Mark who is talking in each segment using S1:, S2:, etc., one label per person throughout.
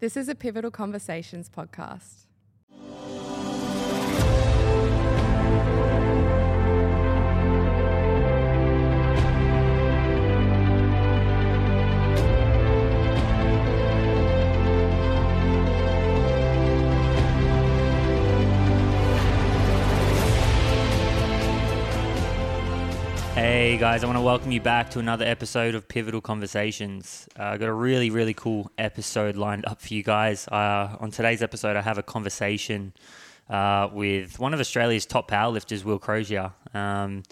S1: This is a Pivotal Conversations podcast.
S2: Guys, I want to welcome you back to another episode of Pivotal Conversations. Uh, I got a really, really cool episode lined up for you guys. Uh, on today's episode, I have a conversation uh, with one of Australia's top powerlifters, Will Crozier. Um,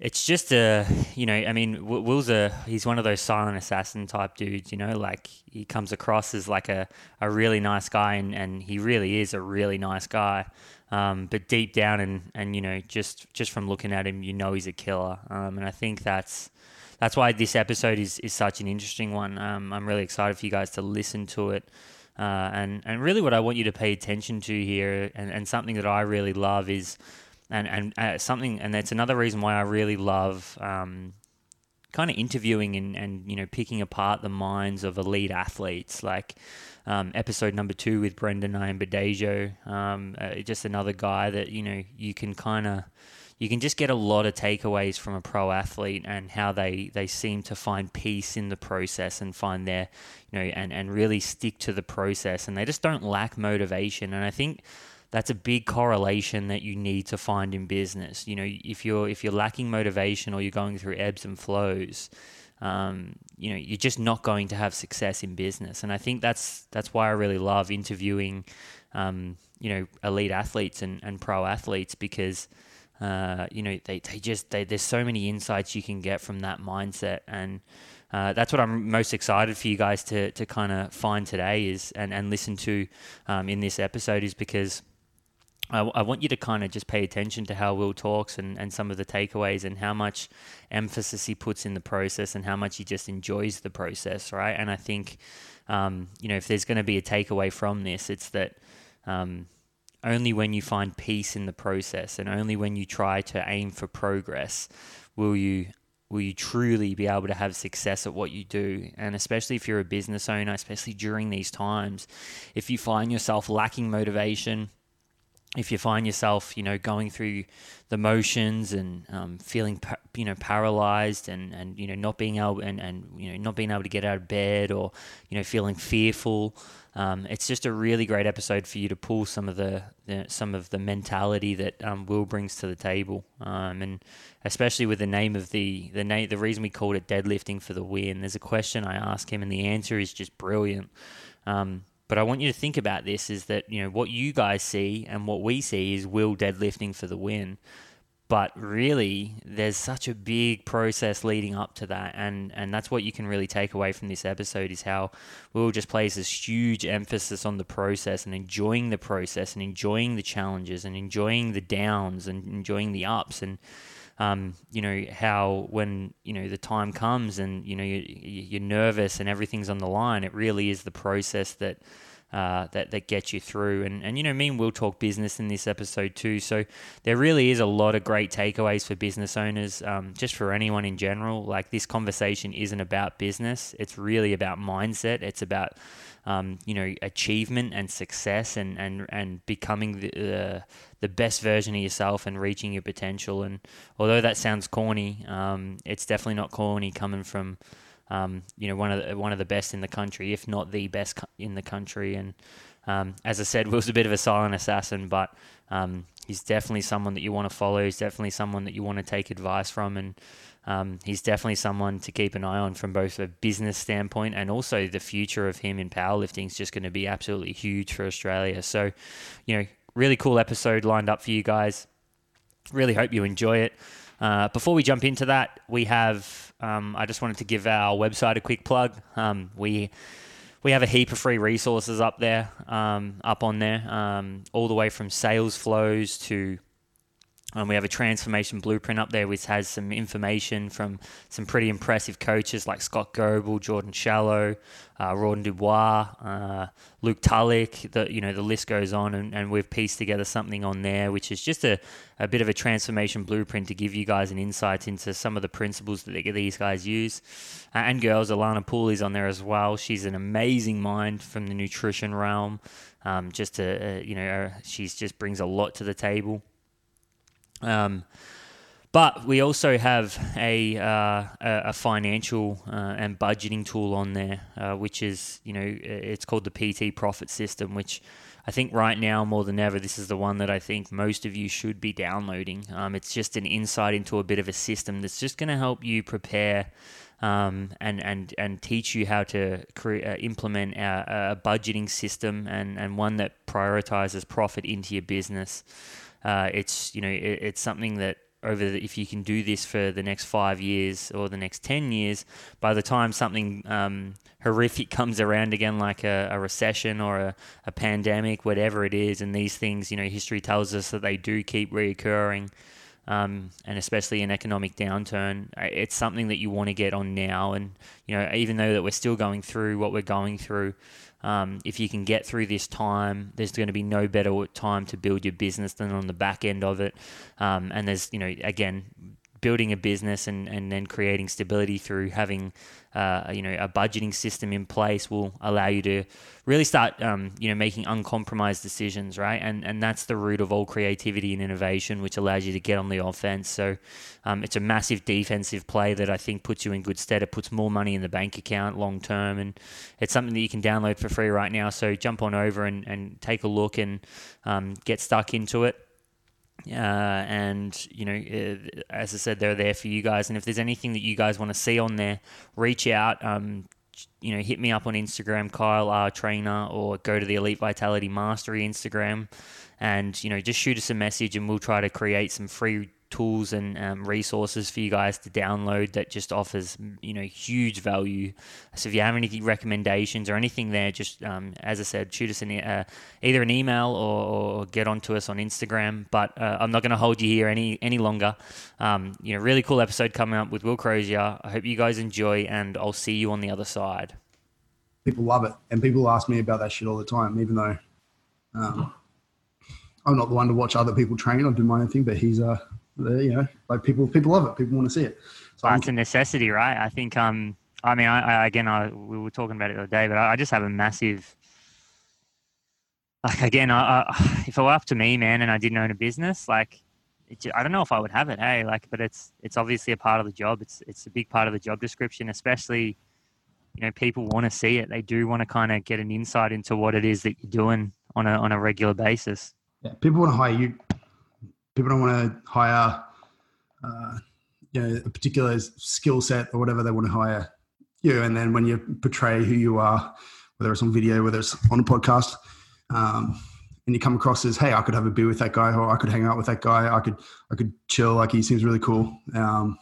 S2: it's just a, you know, I mean, Will's a, he's one of those silent assassin type dudes, you know, like he comes across as like a, a really nice guy and, and he really is a really nice guy. Um, but deep down and, and, you know, just, just from looking at him, you know, he's a killer. Um, and I think that's, that's why this episode is, is such an interesting one. Um, I'm really excited for you guys to listen to it. Uh, and, and really what I want you to pay attention to here and, and something that I really love is, and, and uh, something, and that's another reason why I really love, um, kind of interviewing and, and you know picking apart the minds of elite athletes like um, episode number two with Brendon Ayanbadejo, um, uh, just another guy that you know you can kind of you can just get a lot of takeaways from a pro athlete and how they, they seem to find peace in the process and find their you know and, and really stick to the process and they just don't lack motivation. And I think that's a big correlation that you need to find in business. You know if you're if you're lacking motivation or you're going through ebbs and flows um, you know, you're just not going to have success in business. And I think that's that's why I really love interviewing, um, you know, elite athletes and, and pro athletes because, uh, you know, they, they just they, there's so many insights you can get from that mindset and. Uh, that's what I'm most excited for you guys to, to kind of find today is and, and listen to um, in this episode is because I, I want you to kind of just pay attention to how Will talks and, and some of the takeaways and how much emphasis he puts in the process and how much he just enjoys the process, right? And I think, um, you know, if there's going to be a takeaway from this, it's that um, only when you find peace in the process and only when you try to aim for progress will you will you truly be able to have success at what you do and especially if you're a business owner especially during these times if you find yourself lacking motivation if you find yourself, you know, going through the motions and um, feeling, you know, paralyzed and, and you know not being able and, and you know not being able to get out of bed or you know feeling fearful, um, it's just a really great episode for you to pull some of the, the some of the mentality that um, Will brings to the table, um, and especially with the name of the the name the reason we called it deadlifting for the win. There's a question I ask him, and the answer is just brilliant. Um, but I want you to think about this is that, you know, what you guys see and what we see is Will deadlifting for the win. But really, there's such a big process leading up to that. And, and that's what you can really take away from this episode is how Will just plays this huge emphasis on the process and enjoying the process and enjoying the challenges and enjoying the downs and enjoying the ups. And, um, you know how when you know the time comes and you know you, you're nervous and everything's on the line, it really is the process that uh, that that gets you through. And and you know, me and we'll talk business in this episode too. So there really is a lot of great takeaways for business owners, um, just for anyone in general. Like this conversation isn't about business; it's really about mindset. It's about um, you know achievement and success and and and becoming the uh, the best version of yourself and reaching your potential. And although that sounds corny, um, it's definitely not corny coming from um, you know, one of the, one of the best in the country, if not the best in the country. And um, as I said, Will's a bit of a silent assassin, but um, he's definitely someone that you want to follow. He's definitely someone that you want to take advice from, and um, he's definitely someone to keep an eye on from both a business standpoint and also the future of him in powerlifting is just going to be absolutely huge for Australia. So, you know, really cool episode lined up for you guys. Really hope you enjoy it. Uh, before we jump into that, we have. Um, I just wanted to give our website a quick plug. Um, we we have a heap of free resources up there, um, up on there, um, all the way from sales flows to Um, we have a transformation blueprint up there, which has some information from some pretty impressive coaches like Scott Goble, Jordan Shallow, uh, Rawdon Dubois, uh, Luke Tulloch. The you know the list goes on, and, and we've pieced together something on there, which is just a, a bit of a transformation blueprint to give you guys an insight into some of the principles that these guys use. Uh, and girls, Alana Poole is on there as well. She's an amazing mind from the nutrition realm. Um, just to uh, you know, uh, she's just brings a lot to the table. Um, but we also have a uh, a financial uh, and budgeting tool on there, uh, which is you know it's called the PT Profit System, which I think right now more than ever this is the one that I think most of you should be downloading. Um, it's just an insight into a bit of a system that's just going to help you prepare. Um, and and and teach you how to uh, implement a, a, budgeting system and, and one that prioritizes profit into your business. Uh, it's you know it, it's something that over the, if you can do this for the next five years or the next 10 years by the time something um, horrific comes around again like a, a recession or a, a, pandemic whatever it is and these things you know history tells us that they do keep reoccurring um, and especially an economic downturn it's something that you want to get on now. And you know even though that we're still going through what we're going through um, if you can get through this time, there's going to be no better time to build your business than on the back end of it. Um, and there's, you know, again, building a business and, and then creating stability through having uh, you know a budgeting system in place will allow you to really start um, you know making uncompromised decisions right? And and that's the root of all creativity and innovation which allows you to get on the offense. So um, it's a massive defensive play that I think puts you in good stead. It puts more money in the bank account long term and it's something that you can download for free right now. So jump on over and, and take a look and um, get stuck into it uh, and you know, as I said, they're there for you guys. And if there's anything that you guys want to see on there, reach out. Um, you know, hit me up on Instagram, Kyle R Trainer, or go to the Elite Vitality Mastery Instagram, and you know, just shoot us a message, and we'll try to create some free tools and um, resources for you guys to download that just offers you know huge value. So if you have any recommendations or anything there, just um, as I said, shoot us an, uh, either an email or, or, get onto us on Instagram. But uh, I'm not going to hold you here any any longer. Um, you know, really cool episode coming up with Will Crozier. I hope you guys enjoy, and I'll see you on the other side.
S3: People love it, and people ask me about that shit all the time, even though. Um, I'm not the one to watch other people train or do my own thing, but he's uh you know, like people people love it. People want to see it.
S2: So it's a necessity, right? I think. Um, I mean, I, I again, I we were talking about it the other day, but I, I just have a massive. Like again, I, I, if it were up to me, man, and I didn't own a business, like I don't know if I would have it. Hey, like, but it's it's obviously a part of the job. It's it's a big part of the job description, especially. You know, people want to see it. They do want to kind of get an insight into what it is that you're doing on a on a regular basis.
S3: Yeah, people want to hire you people don't want to hire uh, you know a particular skill set or whatever they want to hire you. And then when you portray who you are whether it's on video whether it's on a podcast um, and you come across as hey i could have a beer with that guy or i could hang out with that guy i could i could chill like he seems really cool. Um,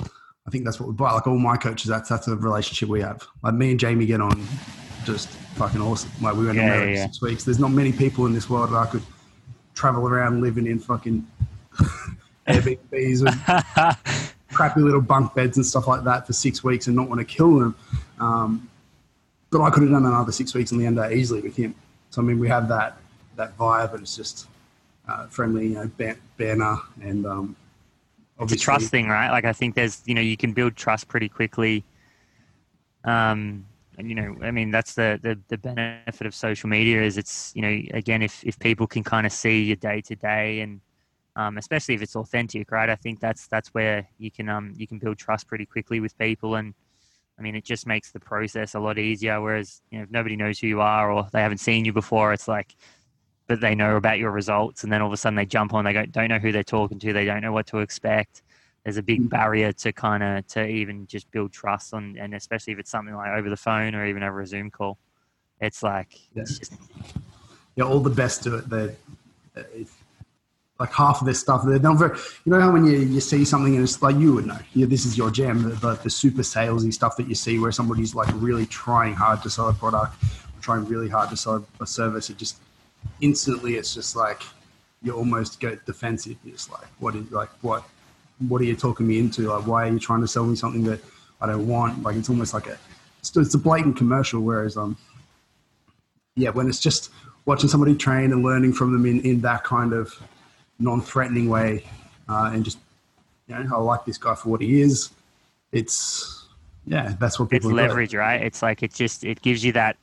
S3: i think that's what we buy. Like all my coaches that's that's the relationship we have. Like me and jamie get on just fucking awesome. Like we went yeah, on there yeah. six weeks. There's not many people in this world that i could travel around living in fucking Airbnbs with crappy little bunk beds and stuff like that for six weeks and not want to kill them. Um, but I could have done another six weeks in the end day easily with him. So I mean, we have that that vibe, and it's just uh, friendly, you know, banner and um,
S2: it's a trust thing, right? Like I think there's, you know, you can build trust pretty quickly. Um, and you know i mean that's the, the the benefit of social media is it's you know again if if people can kind of see your day to day and um, especially if it's authentic right? I think that's that's where you can um you can build trust pretty quickly with people. And i mean it just makes the process a lot easier whereas you know if nobody knows who you are or they haven't seen you before it's like but they know about your results. And then all of a sudden they jump on they don't, don't know who they're talking to they don't know what to expect there's a big mm. barrier to kind of to even just build trust on and especially if it's something like over the phone or even over a zoom call it's like
S3: yeah,
S2: it's just...
S3: yeah all the best do it they like half of this stuff they're not very you know how when you, you see something and it's like you would know yeah this is your jam the, the, the super salesy stuff that you see where somebody's like really trying hard to sell a product or trying really hard to sell a service it just instantly it's just like you almost get defensive. It's like, what is like what what are you talking me into? Like, why are you trying to sell me something that I don't want? Like, it's almost like a it's a blatant commercial. Whereas, um, yeah, when it's just watching somebody train and learning from them in in that kind of non-threatening way, uh, and just you know, I like this guy for what he is. It's yeah, that's what people.
S2: It's leverage, right? It's like it just it gives you that.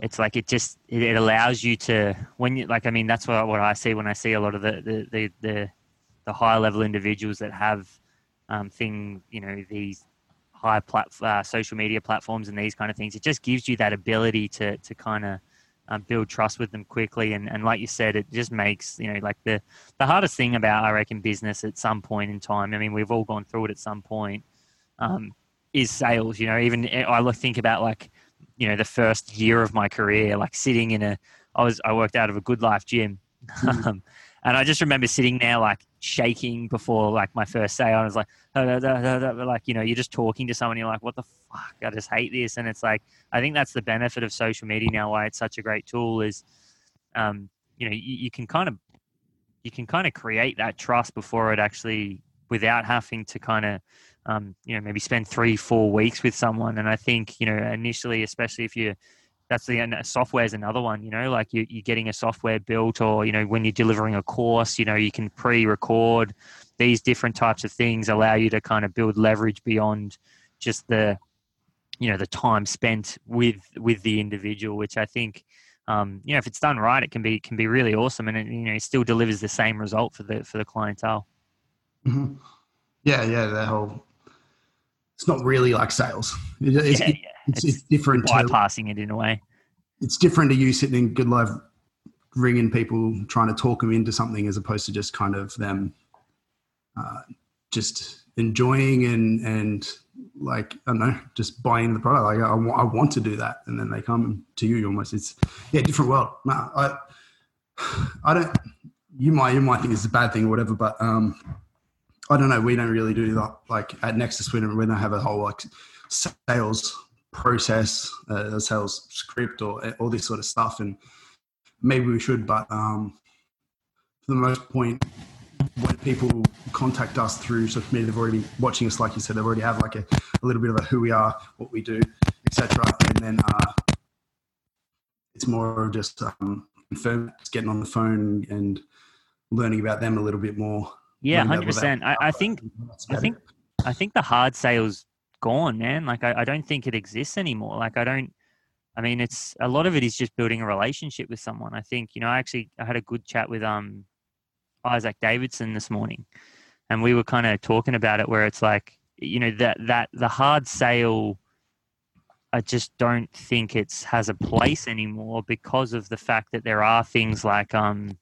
S2: It's like it just it, it allows you to when you like I mean that's what what I see when I see a lot of the the the the, the higher level individuals that have um, thing you know these high plat- uh, social media platforms and these kind of things. It just gives you that ability to to kind of um, build trust with them quickly. And, and like you said, it just makes, you know, like the, the hardest thing about, I reckon, business at some point in time, I mean, we've all gone through it at some point, um, is sales. You know, even eh, I think about like, you know, the first year of my career, like sitting in a, I was, I worked out of a good life gym. Mm. and I just remember sitting there like shaking before like my first sale. I was like, da, da, da, like, you know, you're just talking to someone, you're like, what the fuck? I just hate this. And it's like, I think that's the benefit of social media now, why it's such a great tool is, um, you know, you, you can kind of, you can kind of create that trust before it actually, without having to kind of, um, you know, maybe spend three, four weeks with someone. And I think, you know, initially, especially if you're, that's the and software is another one you know like you, you're getting a software built or you know when you're delivering a course you know you can pre-record these different types of things allow you to kind of build leverage beyond just the you know the time spent with with the individual which i think um, you know if it's done right it can be can be really awesome and it you know it still delivers the same result for the for the clientele
S3: mm-hmm. yeah yeah the whole it's not really like sales it's,
S2: yeah, yeah.
S3: It's, it's, different
S2: bypassing to, it in a way
S3: it's different to you sitting in good life ringing people trying to talk them into something as opposed to just kind of them uh, just enjoying and and like I don't know, just buying the product. Like I, I want to do that, and then they come to you almost. It's yeah, different world. No, I I don't. You might you might think it's a bad thing or whatever, but um, I don't know. We don't really do that. Like at Nexus, we don't we don't have a whole like sales process, uh, sales script, or all this sort of stuff. And maybe we should, but um, for the most point, when people contact us through social media, they've already been watching us, like you said, they already have like a, a little bit of a who we are, what we do, etc. And then uh, it's more of just um, confirm, getting on the phone and learning about them a little bit more.
S2: Yeah, hundred percent. I, I think, I think, I think the hard sales gone, man. Like I, I don't think it exists anymore. Like I don't. I mean, it's a lot of it is just building a relationship with someone. I think you know. I actually I had a good chat with um Isaac Davidson this morning, and we were kind of talking about it, where it's like you know that that the hard sale. I just don't think it's has a place anymore because of the fact that there are things like um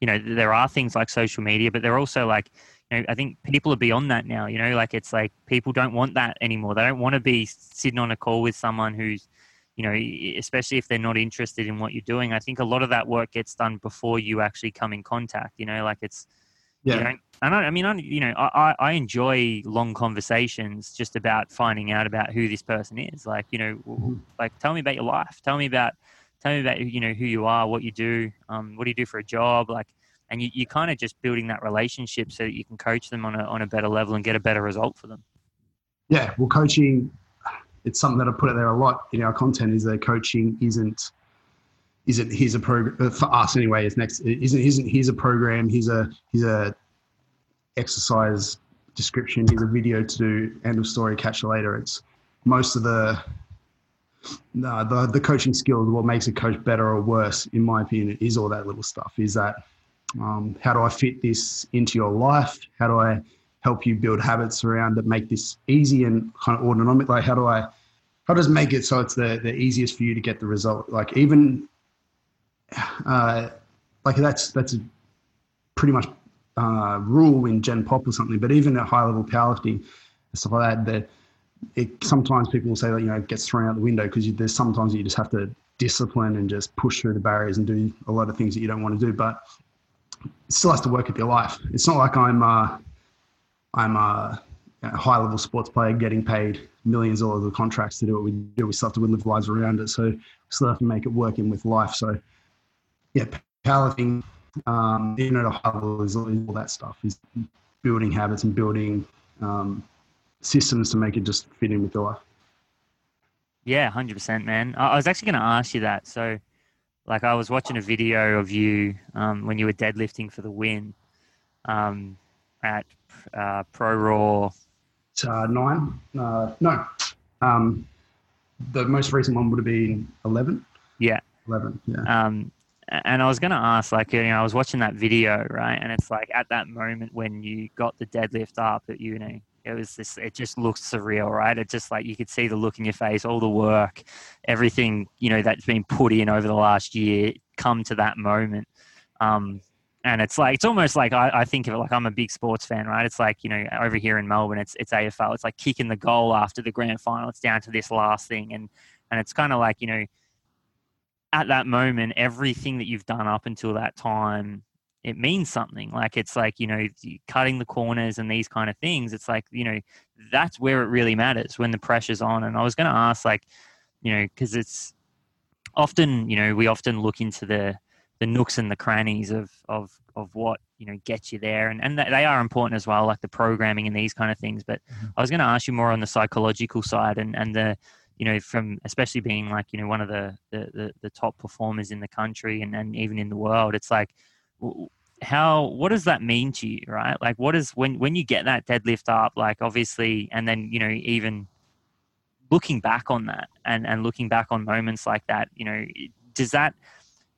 S2: you know there are things like social media but they're also like know, I think people are beyond that now. You know, like it's like people don't want that anymore. They don't want to be sitting on a call with someone who's you know, especially if they're not interested in what you're doing. I think a lot of that work gets done before you actually come in contact. You know, like it's, yeah. You know, and I, I mean, I, you know, I, I enjoy long conversations just about finding out about who this person is. Like, you know, mm-hmm. like tell me about your life. Tell me about, tell me about you know who you are, what you do, um, what do you do for a job, like, and you, you kind of just building that relationship so that you can coach them on a on a better level and get a better result for them.
S3: Yeah, well, coaching it's something that I put out there a lot in our content is that coaching isn't isn't here's a program for us anyway. It's Nexus isn't isn't here's a program. Here's a here's a exercise description. Here's a video to do. End of story. Catch you later. It's most of the no, the the coaching skills. What makes a coach better or worse, in my opinion, is all that little stuff. Is that um, how do I fit this into your life? How do I help you build habits around that make this easy and kind of autonomic like how do i how does make it so it's the, the easiest for you to get the result like even uh, like that's that's pretty much uh, rule in gen pop or something but even at high level powerlifting stuff like that that it sometimes people will say that you know it gets thrown out the window because there's sometimes you just have to discipline and just push through the barriers and do a lot of things that you don't want to do but still has to work with your life it's not like i'm uh, I'm a, high level sports player getting paid millions of dollars of contracts to do what we do. We still have to live lives around it. So we still have to make it work in with life. So yeah, powerlifting, um, even at a high level, is all that stuff is building habits and building um, systems to make it just fit in with your life.
S2: Yeah, hundred percent, man. I was actually going to ask you that. So, like, I was watching a video of you um, when you were deadlifting for the win um, at uh, Pro Raw.
S3: Uh, nine? Uh, no. Um, the most recent one would have been eleven.
S2: Yeah.
S3: Eleven. Yeah.
S2: Um, and I was going to ask, like, you know, I was watching that video, right? And it's like at that moment when you got the deadlift up, you know, it was this it just looks surreal right it just like you could see the look in your face all the work everything you know that's been put in over the last year come to that moment um, and it's like it's almost like I, I, think of it like I'm a big sports fan, right? It's like you know over here in Melbourne, it's it's AFL. It's like kicking the goal after the grand final. It's down to this last thing, and and it's kind of like you know at that moment, everything that you've done up until that time it means something. Like it's like you know cutting the corners and these kind of things it's like you know that's where it really matters when the pressure's on. And i was going to ask like you know because it's often you know we often look into the the nooks and the crannies of of of what you know gets you there. And and they are important as well like the programming and these kind of things. But mm-hmm. i was going to ask you more on the psychological side and and the you know from especially being like you know one of the the the, the top performers in the country and, and even in the world it's like how what does that mean to you right? Like what is when when you get that deadlift up like obviously and then you know even looking back on that and and looking back on moments like that you know does that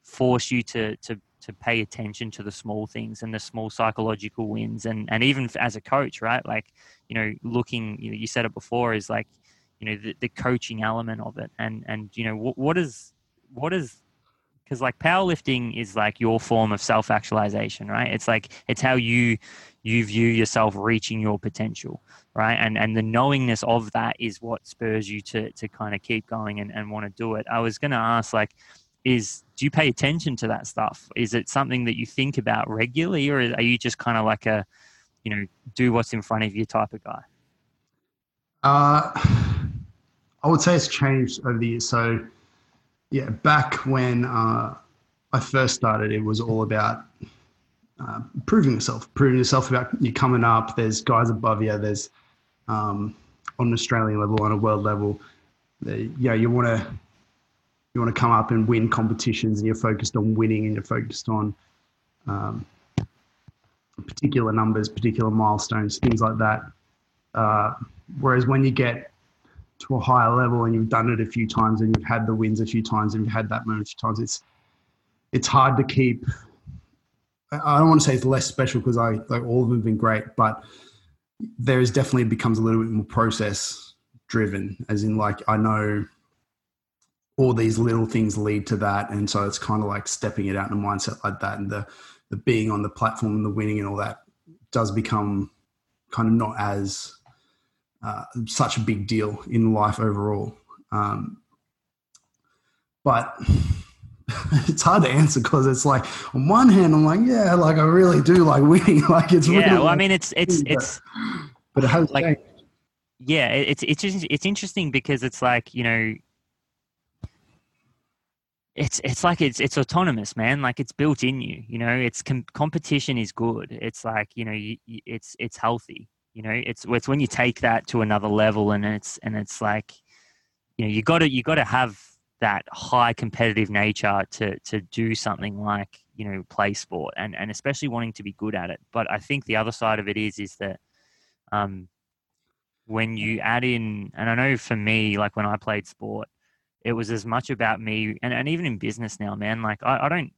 S2: force you to to to pay attention to the small things and the small psychological wins? And and even as a coach right? Like you know looking you know you said it before is like you know the, the coaching element of it. And and you know what, what is what is because like powerlifting is like your form of self-actualization right? It's like it's how you you view yourself reaching your potential right? And and the knowingness of that is what spurs you to to kind of keep going and, and want to do it. I was going to ask like is do you pay attention to that stuff? Is it something that you think about regularly or are you just kind of like a you know do what's in front of you type of guy?
S3: Uh i would say it's changed over the years. So yeah, back when uh, I first started, it was all about uh, proving yourself, proving yourself about you coming up. There's guys above you. There's um, on an Australian level, on a world level. They, yeah, you want to you want to come up and win competitions, and you're focused on winning, and you're focused on um, particular numbers, particular milestones, things like that. Uh, whereas when you get to a higher level and you've done it a few times and you've had the wins a few times and you've had that moment a few times, it's it's hard to keep. I don't want to say it's less special because I like all of them have been great, but there is definitely becomes a little bit more process driven, as in like I know all these little things lead to that, and so it's kind of like stepping it out in a mindset like that, and the the being on the platform and the winning and all that does become kind of not as uh, such a big deal in life overall. Um, but it's hard to answer because it's like on one hand I'm like yeah like I really do like winning. Like it's
S2: yeah
S3: really
S2: well I mean it's it's but, it's
S3: but it has like changed.
S2: yeah it's it's just it's interesting because it's like you know it's it's like it's it's autonomous man. Like it's built in you you know? It's com- competition is good. It's like you know you, it's it's healthy you know it's it's when you take that to another level and it's and it's like you know you got to you got to have that high competitive nature to to do something like you know play sport and and especially wanting to be good at it. But i think the other side of it is is that um when you add in and i know for me like when i played sport it was as much about me and, and even in business now man like I, I don't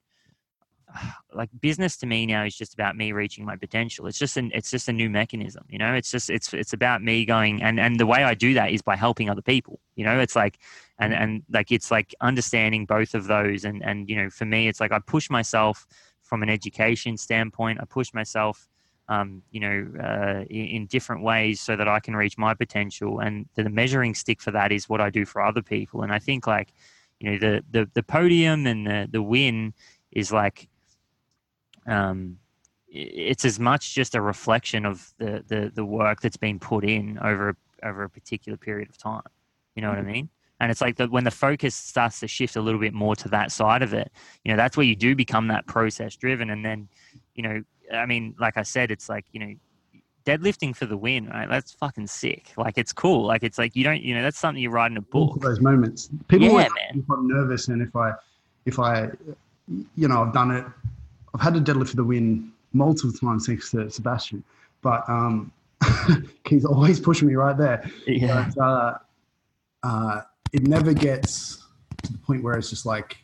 S2: like business to me now is just about me reaching my potential it's just an it's just a new mechanism you know it's just it's it's about me going and and the way i do that is by helping other people you know it's like and mm. and like it's like understanding both of those and and you know for me it's like i push myself from an education standpoint i push myself um, you know, uh, in, in, different ways so that I can reach my potential. And the, the measuring stick for that is what I do for other people. And I think like, you know, the the, the podium and the the win is like um, it's as much just a reflection of the, the, the work that's been put in over over a particular period of time. You know what I mm-hmm. mean? And it's like the, when the focus starts to shift a little bit more to that side of it, you know, that's where you do become that process driven. And then, you know, I mean, like I said, it's like, you know, deadlifting for the win, right? That's fucking sick. Like it's cool. Like it's like you don't, you know, that's something you write in a book.
S3: Those moments. People
S2: Yeah, man.
S3: if I'm nervous and if I, if I, you know, I've done it. I've had to deadlift for the win multiple times thanks to Sebastian, but um, he's always pushing me right there.
S2: Yeah.
S3: But uh, uh, it never gets to the point where it's just like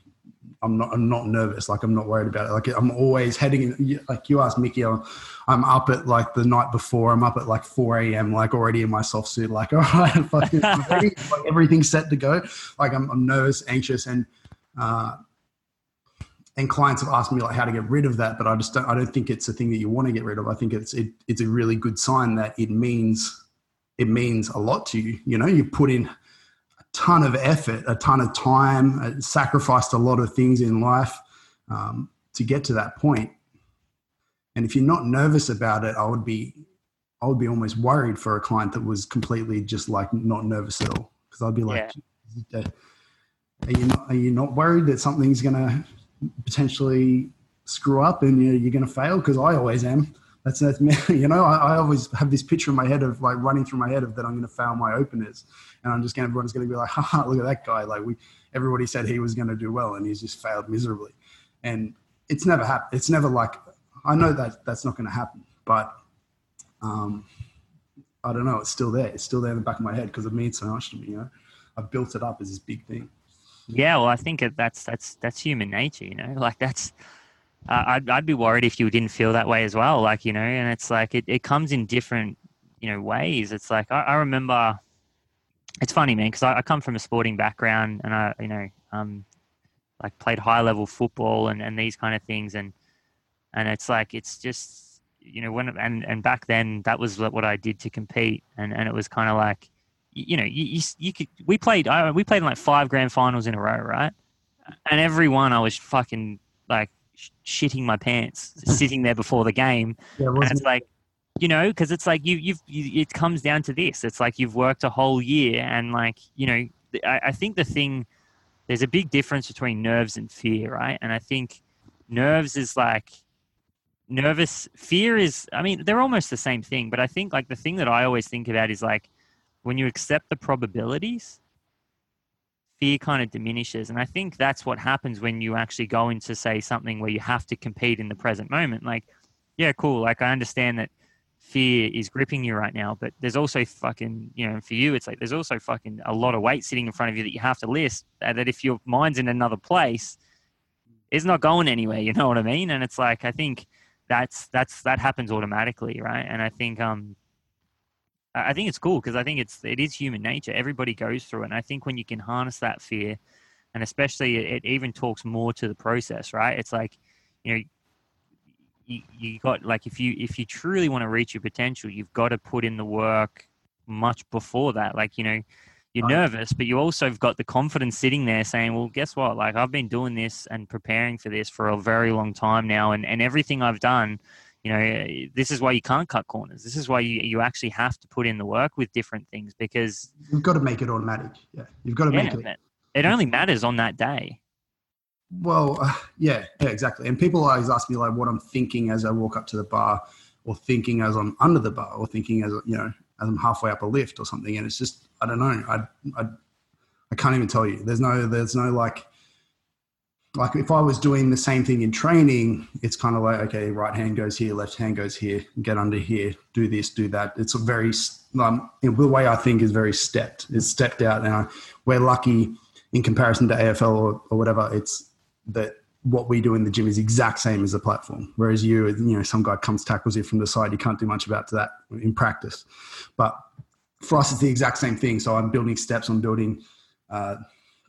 S3: I'm not I'm not nervous. Like I'm not worried about it. Like I'm always heading in. Like you asked Mickey, I'm, I'm up at like the night before. I'm up at like 4 a.m. Like already in my soft suit. Like all right, fucking. Like everything's set to go. Like I'm, I'm nervous, anxious, and uh, and clients have asked me like how to get rid of that, but I just don't. I don't think it's a thing that you want to get rid of. I think it's it, it's a really good sign that it means it means a lot to you. You know, you put in a ton of effort, a ton of time, uh, sacrificed a lot of things in life um, to get to that point. And if you're not nervous about it, I would be, I would be almost worried for a client that was completely just like not nervous at all. Because I'd be like, uh, are you not, are you not worried that something's going to potentially screw up and you're, you're going to fail? Because I always am. That's that's me. You know, I, I always have this picture in my head of like running through my head of that I'm going to fail my openers, and I'm just going everyone's going to be like, haha, look at that guy. Like we, everybody said he was going to do well, and he's just failed miserably, and it's never happened. It's never like I know that that's not going to happen, but um, I don't know. It's still there. It's still there in the back of my head because it means so much to me. You know, I've built it up as this big thing.
S2: Yeah, well, I think that's that's that's human nature, you know. Like that's, uh, I'd I'd be worried if you didn't feel that way as well. Like you know, and it's like it, it comes in different you know ways. It's like I, I remember, it's funny, man, because I, I come from a sporting background, and I you know um like played high level football and and these kind of things, and and it's like it's just you know when and and back then that was what I did to compete, and and it was kind of like you know, you, you, you could, we played, I, we played in like five grand finals in a row, right? And every one I was fucking like sh- shitting my pants sitting there before the game.
S3: Yeah,
S2: And it's like, you know, because it's like you, you've, you, it comes down to this. It's like you've worked a whole year, and like, you know, I, I think the thing, there's a big difference between nerves and fear, right? And I think nerves is like, nervous, fear is, I mean, they're almost the same thing, but I think like the thing that I always think about is like, when you accept the probabilities, fear kind of diminishes. And I think that's what happens when you actually go into, say, something where you have to compete in the present moment. Like, yeah, cool. Like, I understand that fear is gripping you right now, but there's also fucking, you know, for you, it's like there's also fucking a lot of weight sitting in front of you that you have to list. uh, That if your mind's in another place, it's not going anywhere. You know what I mean? And it's like, I think that's, that's, that happens automatically, right? And I think, um, I think it's cool because I think it's it is human nature. Everybody goes through it, and I think when you can harness that fear, and especially it, it even talks more to the process, right? It's like, you know, you, you got like if you if you truly want to reach your potential, you've got to put in the work much before that. Like you know, you're nervous, but you also have got the confidence sitting there saying, well, guess what? Like I've been doing this and preparing for this for a very long time now, and and everything I've done you know this is why you can't cut corners this is why you, you actually have to put in the work with different things because
S3: you've got to make it automatic. Yeah, you've got to
S2: yeah,
S3: make it.
S2: it only matters on that day
S3: Well, uh, yeah, yeah, exactly. And people always ask me like what I'm thinking as I walk up to the bar, or thinking as I'm under the bar, or thinking as you know as I'm halfway up a lift or something. And it's just I don't know. I I I can't even tell you. There's no there's no like like if I was doing the same thing in training, it's kind of like okay, right hand goes here, left hand goes here, get under here, do this, do that. It's a very um, the way I think is very stepped. It's stepped out, Now we're lucky in comparison to AFL or, or whatever. It's that what we do in the gym is exact same as the platform. Whereas you, you know, some guy comes tackles you from the side, you can't do much about that in practice. But for us, it's the exact same thing. So I'm building steps. I'm building uh,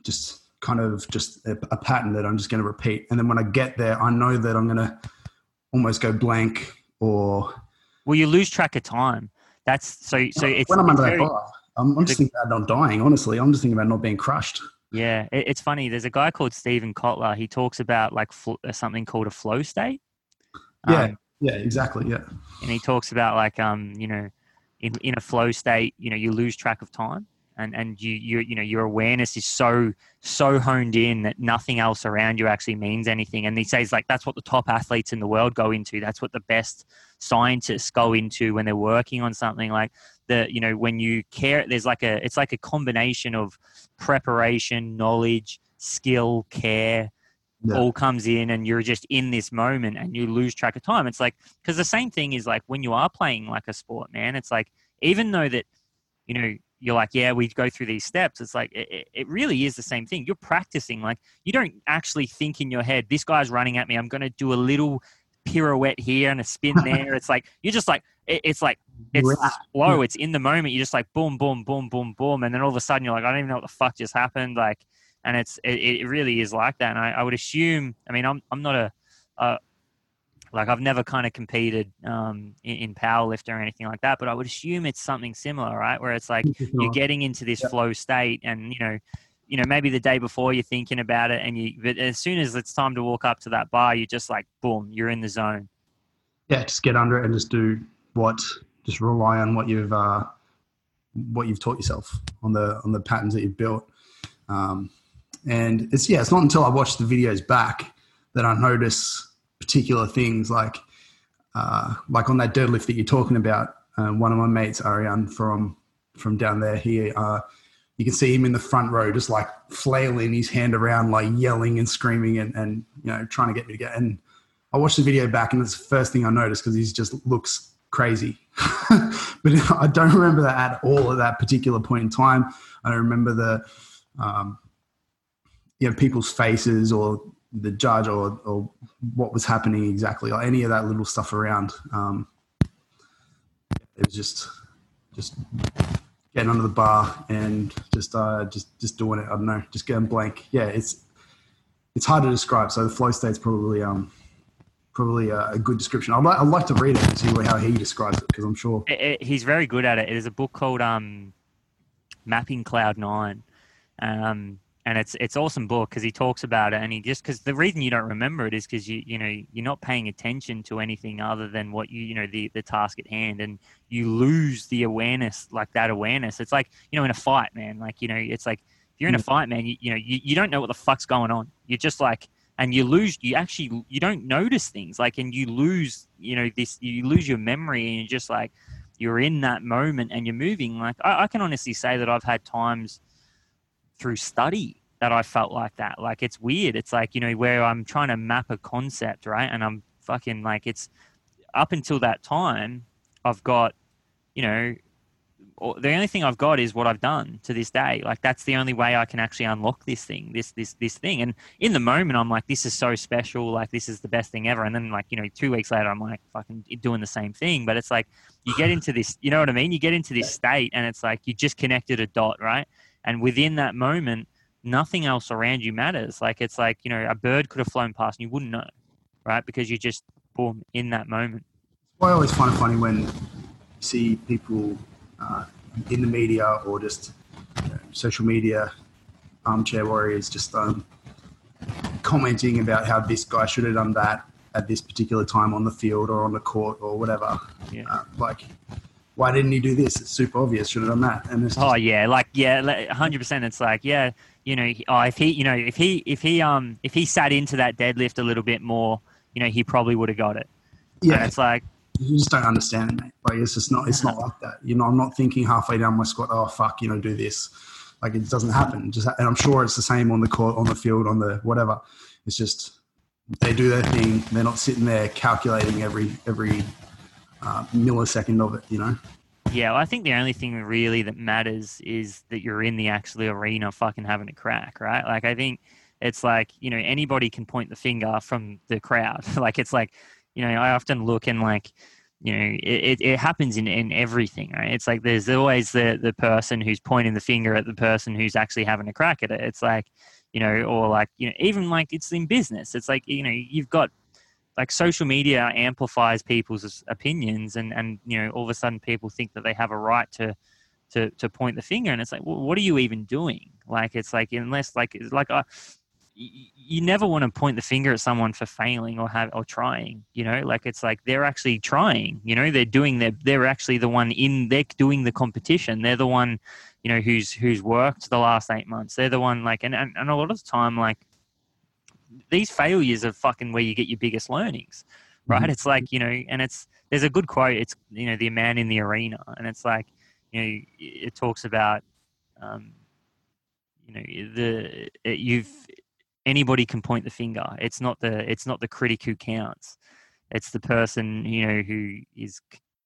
S3: just kind of just a, a pattern that I'm just going to repeat. And then when I get there, I know that I'm going to almost go blank or
S2: well you lose track of time that's so so it's
S3: when I'm under that bar. I'm, I'm just thinking about not dying. Honestly, I'm just thinking about not being crushed.
S2: yeah it, it's funny there's a guy called Steven Kotler he talks about like fl- uh, something called a flow state
S3: Yeah,
S2: Um,
S3: yeah, exactly. Yeah,
S2: and he talks about like um you know in, in a flow state you know you lose track of time and and you you you know your awareness is so so honed in that nothing else around you actually means anything. And he says like that's what the top athletes in the world go into. That's what the best scientists go into when they're working on something. Like the you know when you care there's like a it's like a combination of preparation knowledge skill care yeah. all comes in and you're just in this moment and you lose track of time. It's like because the same thing is like when you are playing like a sport man it's like even though that you know you're like yeah we go through these steps. It's like it, it really is the same thing. You're practicing like you don't actually think in your head this guy's running at me. I'm going to do a little pirouette here and a spin there. It's like you're just like it, it's like it's slow. It's in the moment. You're just like boom boom boom boom boom and then all of a sudden you're like i don't even know what the fuck just happened. Like and it's it, it really is like that and I, I would assume i mean i'm, I'm not a, a like I've never kind of competed um, in, in powerlifting or anything like that, but I would assume it's something similar, right? Where it's like you're getting into this flow state, and you know, you know, maybe the day before you're thinking about it, and you, but as soon as it's time to walk up to that bar, you're just like, boom, you're in the zone.
S3: Yeah, just get under it and just do what, just rely on what you've, uh, what you've taught yourself on the on the patterns that you've built. Um, and it's yeah, it's not until I watch the videos back that I notice particular things like uh, like on that deadlift that you're talking about. Uh, one of my mates, Ariane from from down there, he uh, you can see him in the front row, just like flailing his hand around, like yelling and screaming and, and you know trying to get me to get. And I watched the video back, and it's the first thing I noticed because he just looks crazy. but I don't remember that at all at that particular point in time. I don't remember the um, you know people's faces or the judge or, or what was happening exactly or any of that little stuff around. Um, it was just just getting under the bar and just uh, just just doing it. I don't know, just getting blank. Yeah, it's it's hard to describe. So the flow state's probably um probably a, a good description. I'd like, I'd like to read it and see how he describes it because I'm sure
S2: it, it, he's very good at it. Is a book called um Mapping Cloud Nine. Um, and it's it's awesome book because he talks about it and he just because the reason you don't remember it is because you you know you're not paying attention to anything other than what you you know the the task at hand and you lose the awareness like that awareness. It's like you know in a fight man like you know it's like if you're in a mm. fight man you, you know you, you don't know what the fuck's going on. You're just like and you lose you actually you don't notice things like and you lose you know this you lose your memory and you're just like you're in that moment and you're moving. Like I, I can honestly say that i've had times through study that I felt like that. Like it's weird. It's like, you know, where I'm trying to map a concept, right? And I'm fucking like it's up until that time, I've got, you know, the only thing I've got is what I've done to this day. Like that's the only way I can actually unlock this thing, this this this thing. And in the moment, I'm like, this is so special. Like this is the best thing ever. And then like you know, two weeks later, I'm like fucking doing the same thing. But it's like you get into this, you know what I mean? You get into this state, and it's like you just connected a dot, right? And within that moment nothing else around you matters. Like it's like you know a bird could have flown past and you wouldn't know right? Because you're just boom in that moment.
S3: I always find it funny when you see people uh, in the media or just you know, social media armchair warriors just um, commenting about how this guy should have done that at this particular time on the field or on the court or whatever. Yeah. Uh, like why didn't he do this? It's super obvious. Should have done that. And it's
S2: just, oh yeah, like yeah, hundred percent. It's like yeah, you know, oh if he, you know, if he, if he, um, if he sat into that deadlift a little bit more, you know, he probably would have got it. Yeah, and it's like
S3: you just don't understand it, mate. Like it's just not, it's not like that. You know, I'm not thinking halfway down my squat. Oh fuck, you know, do this. Like it doesn't happen. Just and I'm sure it's the same on the court, on the field, on the whatever. It's just they do their thing. They're not sitting there calculating every every uh, millisecond of it, you know?
S2: Yeah, well, I think the only thing really that matters is that you're in the actual arena fucking having a crack, right? Like, I think it's like, you know, anybody can point the finger from the crowd. like, it's like, you know, I often look and like, you know, it, it happens in, in everything, right? It's like there's always the, the person who's pointing the finger at the person who's actually having a crack at it. It's like, you know, or like, you know, even like it's in business. It's like, you know, you've got like social media amplifies people's opinions and and you know all of a sudden people think that they have a right to to to point the finger and it's like well, what are you even doing? Like it's like unless like like uh, i you never want to point the finger at someone for failing or have or trying you know? Like it's like they're actually trying you know? They're doing their they're actually the one in they're doing the competition. They're the one you know who's who's worked the last eight months. They're the one like and, and, and a lot of the time like these failures are fucking where you get your biggest learnings right mm-hmm. it's like you know and it's there's a good quote it's you know the man in the arena and it's like you know it talks about um you know the it, you've anybody can point the finger. It's not the it's not the critic who counts. It's the person you know who is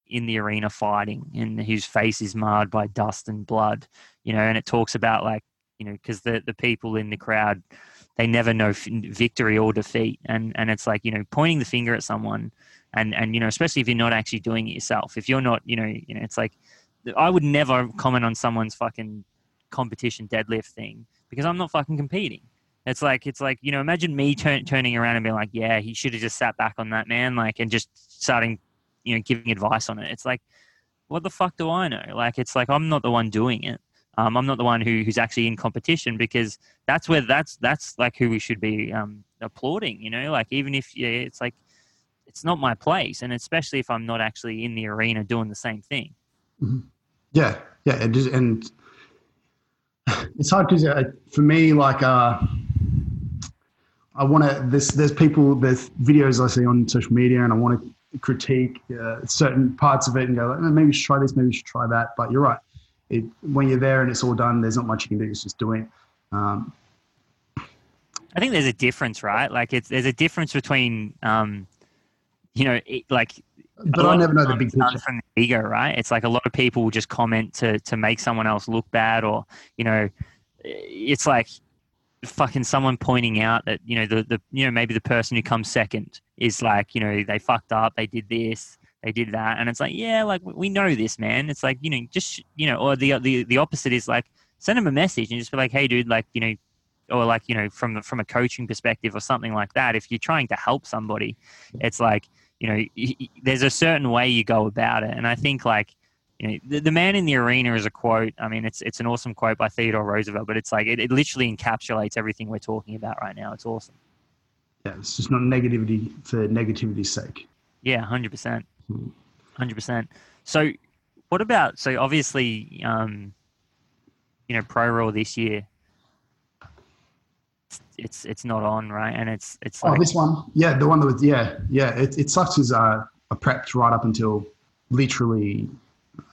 S2: in the arena fighting and whose face is marred by dust and blood. You know, and it talks about like you know because the the people in the crowd they never know victory or defeat, and and it's like you know pointing the finger at someone. And, and you know especially if you're not actually doing it yourself if you're not you know you know it's like I would never comment on someone's fucking competition deadlift thing because I'm not fucking competing. It's like it's like you know, imagine me turn, turning around and being like, "Yeah, he should have just sat back on that man," like, and just starting, you know, giving advice on it. It's like, what the fuck do I know? Like, it's like I'm not the one doing it. Um, I'm not the one who, who's actually in competition because that's where that's that's like who we should be um, applauding. You know, like even if yeah, it's like it's not my place, and especially if I'm not actually in the arena doing the same thing.
S3: Mm-hmm. Yeah, yeah, and, and it's hard because uh, for me, like. Uh, I want to. There's there's people there's videos I see on social media, and I want to critique uh, certain parts of it and go, like, maybe we should try this, maybe we should try that. But you're right. It, when you're there and it's all done, there's not much you can do. It's just doing it. Um,
S2: I think there's a difference, right? Like it's there's a difference between, um, you know, it, like.
S3: But I never know the big picture
S2: from the ego, right? It's like a lot of people will just comment to to make someone else look bad, or you know, it's like fucking someone pointing out that you know the the you know maybe the person who comes second is like you know they fucked up they did this they did that and it's like yeah like we know this man it's like you know just you know or the the the opposite is like send them a message and just be like hey dude like you know or like you know from from a coaching perspective or something like that if you're trying to help somebody it's like you know there's a certain way you go about it and i think like you know, the, the, man in the arena is a quote. I mean, it's it's an awesome quote by Theodore Roosevelt, but it's like it, it literally encapsulates everything we're talking about right now. It's awesome.
S3: Yeah, it's just not negativity for negativity's sake.
S2: Yeah, hundred percent. Hundred percent. So, what about so obviously, um, you know, Pro Raw this year. It's it's not on right, and it's it's
S3: oh, like, oh this one, yeah, the one that was yeah yeah. It it sucks as uh, a prepped right up until literally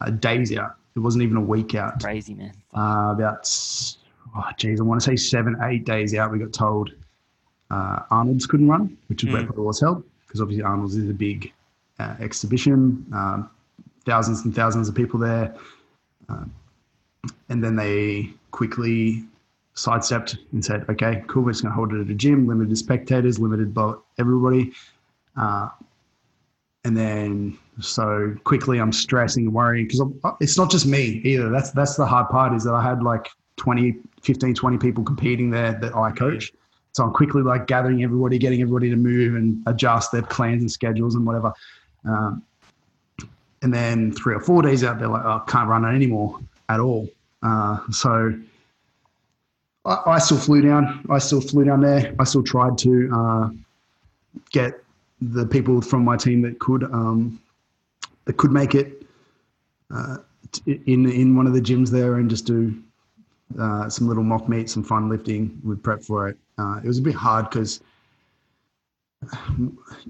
S3: uh, days out. It wasn't even a week out.
S2: Crazy man.
S3: Uh, about oh geez, I want to say seven, eight days out. We got told uh, Arnold's couldn't run, which is mm. where it was held, because obviously Arnold's is a big uh, exhibition, um, thousands and thousands of people there, uh, and then they quickly sidestepped and said, "Okay, cool, we're just going to hold it at a gym, limited spectators, limited by everybody." Uh, and then so quickly i'm stressing and worrying because it's not just me either. That's that's the hard part is that i had like 20 15 20 people competing there that i coach so i'm quickly like gathering everybody getting everybody to move and adjust their plans and schedules and whatever um, and then three or four days out they're like oh can't run it anymore at all uh, so I, I, still flew down i still flew down there i still tried to uh, get the people from my team that could um, that could make it uh, in in one of the gyms there and just do uh, some little mock meet, some fun lifting. We prep for it. Uh, it was a bit hard because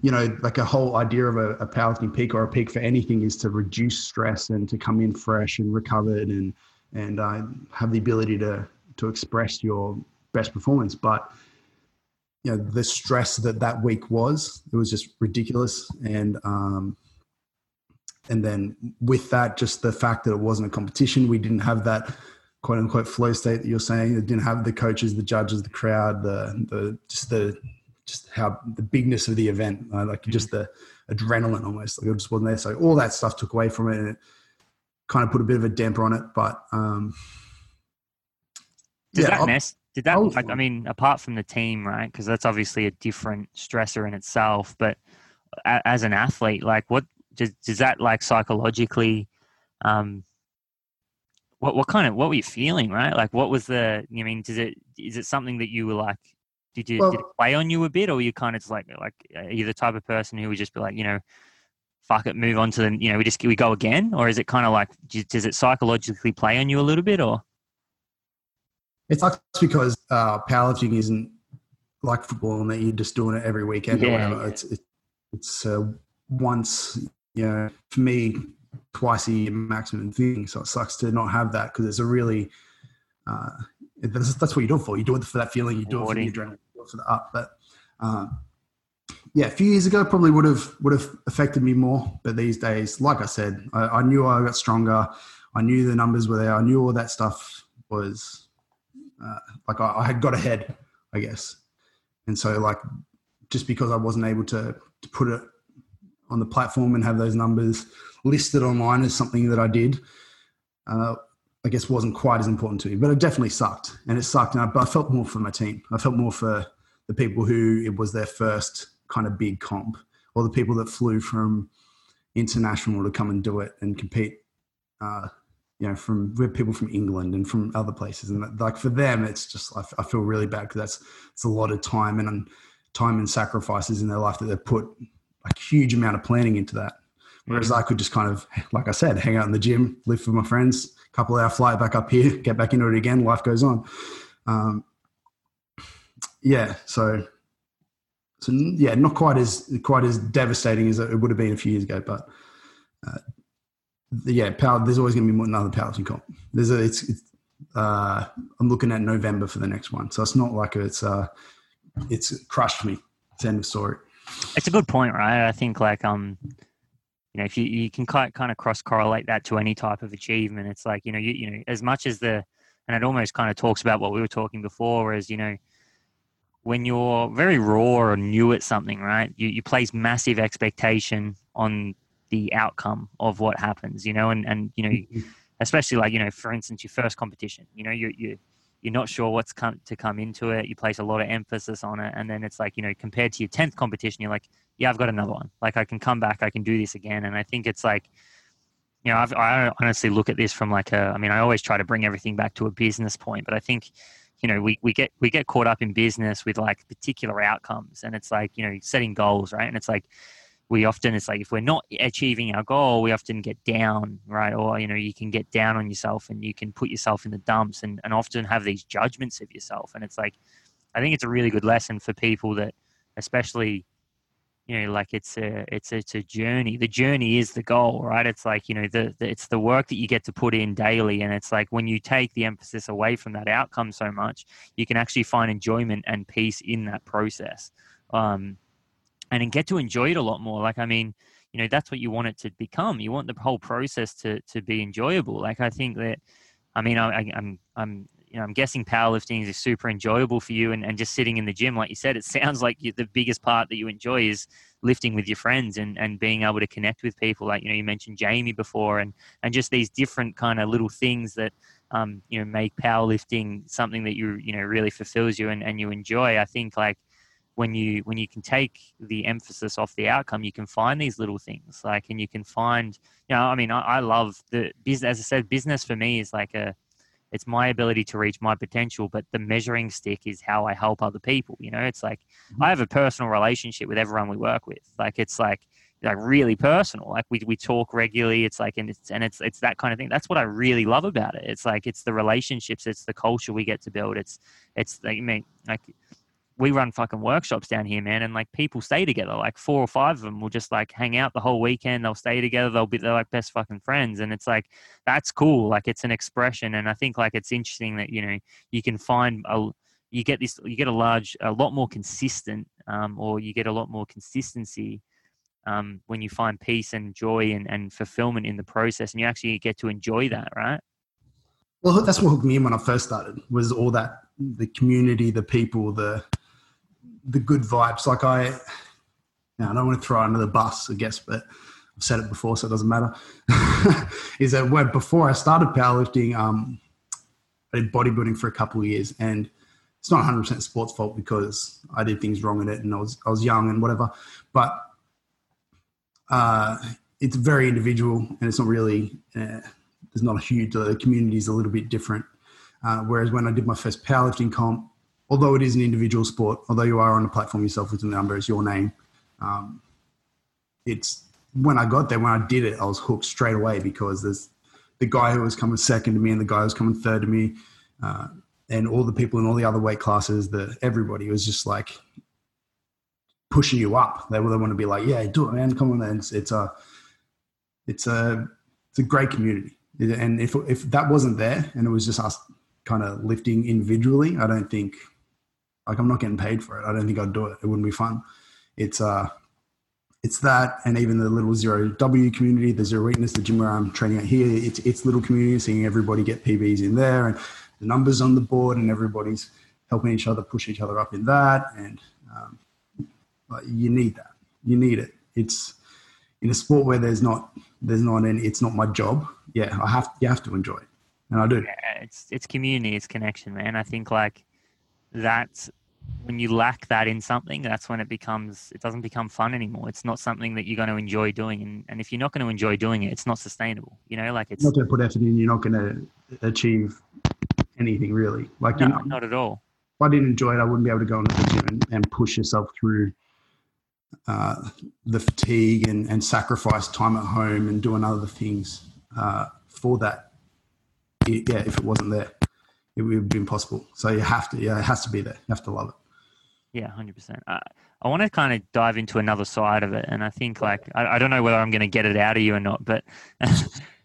S3: you know, like a whole idea of a, a powerlifting peak or a peak for anything is to reduce stress and to come in fresh and recovered and and uh, have the ability to to express your best performance. But you know the stress that that week was it was just ridiculous and um and then with that just the fact that it wasn't a competition we didn't have that quote unquote flow state that you're saying it didn't have the coaches the judges the crowd the the just the just how the bigness of the event uh, like mm-hmm. just the adrenaline almost like it just wasn't there so all that stuff took away from it and it kind of put a bit of a damper on it but um
S2: Does yeah, that mess did that, like, I mean, apart from the team, right? Because that's obviously a different stressor in itself. But as an athlete, like, what does, does that like psychologically? Um, what what kind of what were you feeling, right? Like, what was the? I mean, does it is it something that you were like did you
S3: Well-
S2: did it play on you a bit, or were you kind of just like like are you the type of person who would just be like, you know, fuck it, move on to the, you know, we just we go again, or is it kind of like does it psychologically play on you a little bit, or
S3: It sucks because uh, powerlifting isn't like football and that you're just doing it every weekend or whatever.
S2: yeah.
S3: It's it, it's uh, once, you know, for me, twice a year maximum thing. So it sucks to not have that because it's a really, uh, that's, that's what you do it for. You do it for that feeling. You do it for the
S2: Rewarding.
S3: adrenaline. It for the up. But uh, yeah, a few years ago probably would have would have affected me more. But these days, like I said, I, I knew I got stronger. I knew the numbers were there. I knew all that stuff was uh, like I, I had got ahead, I guess. And so like just because I wasn't able to, to put it on the platform and have those numbers listed online as something that I did, uh, I guess wasn't quite as important to me. But it definitely sucked, and it sucked. And I, but I felt more for my team. I felt more for the people who it was their first kind of big comp, or the people that flew from international to come and do it and compete. Uh, you know, from we have people from England and from other places, and that, like for them, it's just I feel really bad because that's it's a lot of time and time and sacrifices in their life that they've put a huge amount of planning into that. Whereas I could just kind of, like I said, hang out in the gym, live with my friends, couple hour flight back up here, get back into it again. Life goes on. Um, yeah, so so yeah, not quite as quite as devastating as it would have been a few years ago, but uh, yeah, power. There's always going to be another powerlifting comp. There's a it's. it's uh, I'm looking at November for the next one, so it's not like it's uh, it's crushed me. It's end of story.
S2: it's a good point, right? I think like um, you know, if you you can kind kind of cross correlate that to any type of achievement, it's like you know, you you know, as much as the and it almost kind of talks about what we were talking before, as you know, when you're very raw or new at something, right? You you place massive expectation on the outcome of what happens, you know, and and you know, mm-hmm. especially like you know, for instance, your first competition, you know, you you you're not sure what's come to come into it. You place a lot of emphasis on it, and then it's like you know, compared to your tenth competition, you're like, yeah, I've got another one. Like I can come back, I can do this again. And I think it's like, you know, I've, I honestly look at this from like a. I mean, I always try to bring everything back to a business point, but I think, you know, we we get we get caught up in business with like particular outcomes, and it's like you know, setting goals, right? And it's like we often it's like if we're not achieving our goal we often get down right? Or you know you can get down on yourself and you can put yourself in the dumps and, and often have these judgments of yourself. And it's like i think it's a really good lesson for people that especially you know like it's a it's a, it's a journey. The journey is the goal right? It's like you know the, the it's the work that you get to put in daily. And it's like when you take the emphasis away from that outcome so much you can actually find enjoyment and peace in that process. Um and get to enjoy it a lot more. Like i mean you know that's what you want it to become. You want the whole process to to be enjoyable. Like i think that i mean I, I, i'm i'm you know i'm guessing powerlifting is super enjoyable for you and, and just sitting in the gym like you said it sounds like you, the biggest part that you enjoy is lifting with your friends and and being able to connect with people. Like you know you mentioned jamie before and and just these different kind of little things that um you know make powerlifting something that you you know really fulfills you and, and you enjoy. I think like when you when you can take the emphasis off the outcome you can find these little things like and you can find you know i mean i, I love the business as i said business for me is like a it's my ability to reach my potential but the measuring stick is how i help other people you know? It's like mm-hmm. i have a personal relationship with everyone we work with. Like it's like like really personal. Like we, we talk regularly. It's like and it's and it's it's that kind of thing. That's what i really love about it. It's like it's the relationships. It's the culture we get to build. It's it's like, i mean like we run fucking workshops down here, man, and like people stay together. Like four or five of them will just like hang out the whole weekend. They'll stay together. They'll be they're like best fucking friends, and it's like that's cool. Like it's an expression, and I think like it's interesting that you know you can find a you get this you get a large a lot more consistent, um, or you get a lot more consistency. Um, when you find peace and joy and, and fulfillment in the process, and you actually get to enjoy that, right?
S3: Well, that's what hooked me in when I first started was all that the community, the people, the the good vibes. Like I, know, I don't want to throw it under the bus, I guess, but I've said it before, so it doesn't matter. is that when before I started powerlifting, um, I did bodybuilding for a couple of years, and it's not 100 percent sports fault because I did things wrong in it, and I was I was young and whatever, but uh, it's very individual, and it's not really. Uh, there's not a huge. The community is a little bit different. Uh, whereas when I did my first powerlifting comp, although it is an individual sport, although you are on the platform yourself with the number as your name, um, it's when I got there, when I did it, I was hooked straight away because there's the guy who was coming second to me and the guy who was coming third to me, uh, and all the people in all the other weight classes, the everybody was just like pushing you up. They, they want to be like, yeah, do it, man. Come on, man. It's, it's a, it's a, it's a great community. And if if that wasn't there and it was just us kind of lifting individually, I don't think, like, I'm not getting paid for it. I don't think I'd do it. It wouldn't be fun. It's uh, it's that, and even the little zero W community, the zero weakness, the gym where I'm training at here, it's it's little community, seeing everybody get PBs in there, and the numbers on the board, and everybody's helping each other push each other up in that, and um, you need that. You need it. It's in a sport where there's not there's not any. It's not my job. Yeah, I have you have to enjoy it, and I do.
S2: Yeah, it's it's community, it's connection, man. I think like that's when you lack that in something, that's when it becomes it doesn't become fun anymore. It's not something that you're going to enjoy doing, and, and if you're not going to enjoy doing it, it's not sustainable. You know, like it's
S3: not going to put effort in. You're not going to achieve anything really. Like
S2: no,
S3: you know,
S2: not at all.
S3: If I didn't enjoy it, I wouldn't be able to go into the gym and, and push yourself through uh, the fatigue and, and sacrifice time at home and doing other things uh, for that. Yeah, if it wasn't there, it would be impossible. So you have to, yeah, it has to be there. You have to love it.
S2: Yeah, hundred percent. I, I want to kind of dive into another side of it, and I think like I, I don't know whether I'm going to get it out of you or not, but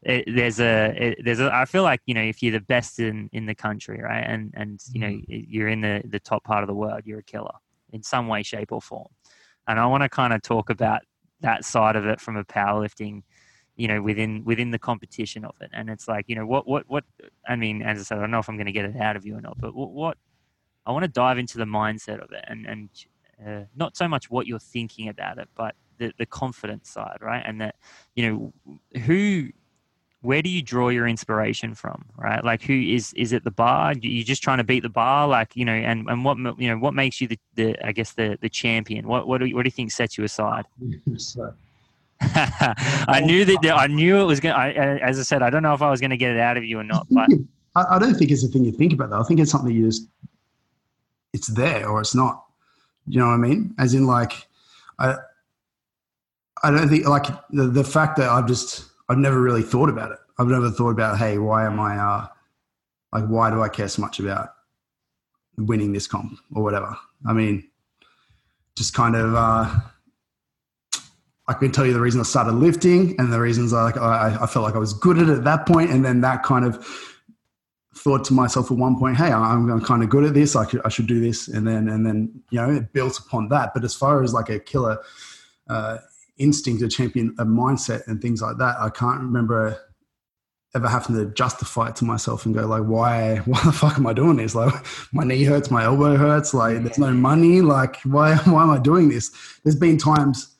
S2: it, there's a it, there's a I feel like you know if you're the best in in the country, right, and and you know mm-hmm. you're in the the top part of the world, you're a killer in some way, shape, or form, and I want to kind of talk about that side of it from a powerlifting you know within within the competition of it and it's like you know what what what i mean as i said i don't know if i'm going to get it out of you or not but what, what I want to dive into the mindset of it and and uh, not so much what you're thinking about it, but the the confidence side, right? And that you know who. Where do you draw your inspiration from, right? Like, who is is it the bar? You're just trying to beat the bar, like you know, and, and what you know, what makes you the, the I guess the the champion? What what do you, what do you think sets you aside? I knew that I knew it was going. to As I said, I don't know if I was going to get it out of you or not, but
S3: I, don't think it's a thing you think about. Though I think it's something you just it's there or it's not. You know what I mean? As in, like, I, I don't think like the the fact that I've just I've never really thought about it. I've never thought about, hey, why am I uh, like, why do I care so much about winning this comp or whatever? I mean, just kind of. Uh, I can tell you the reason I started lifting and the reasons I, I, I felt like I was good at it at that point, and then that kind of thought to myself at one point, "Hey, I'm, I'm kind of good at this. I, could, I should do this," and then and then you know it built upon that. But as far as like a killer uh, instinct, a champion, a mindset, and things like that, I can't remember ever having to justify it to myself and go like, "Why? Why the fuck am I doing this? Like, my knee hurts, my elbow hurts. Like, there's no money. Like, why? Why am I doing this?" There's been times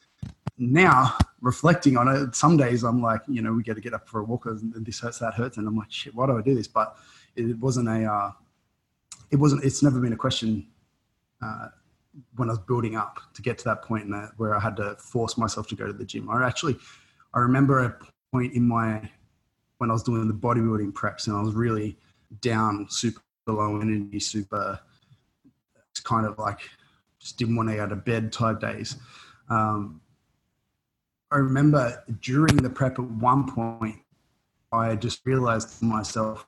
S3: now reflecting on it, some days I'm like, you know, we got to get up for a walk and this hurts, that hurts. And I'm like, shit, why do I do this? But it wasn't a uh, it wasn't it's never been a question uh, when I was building up to get to that point that, where I had to force myself to go to the gym. I actually I remember a point in my when I was doing the bodybuilding preps and I was really down, super low energy, super it's kind of like just didn't want to get out of bed type days. Um, I remember during the prep at one point, I just realized to myself,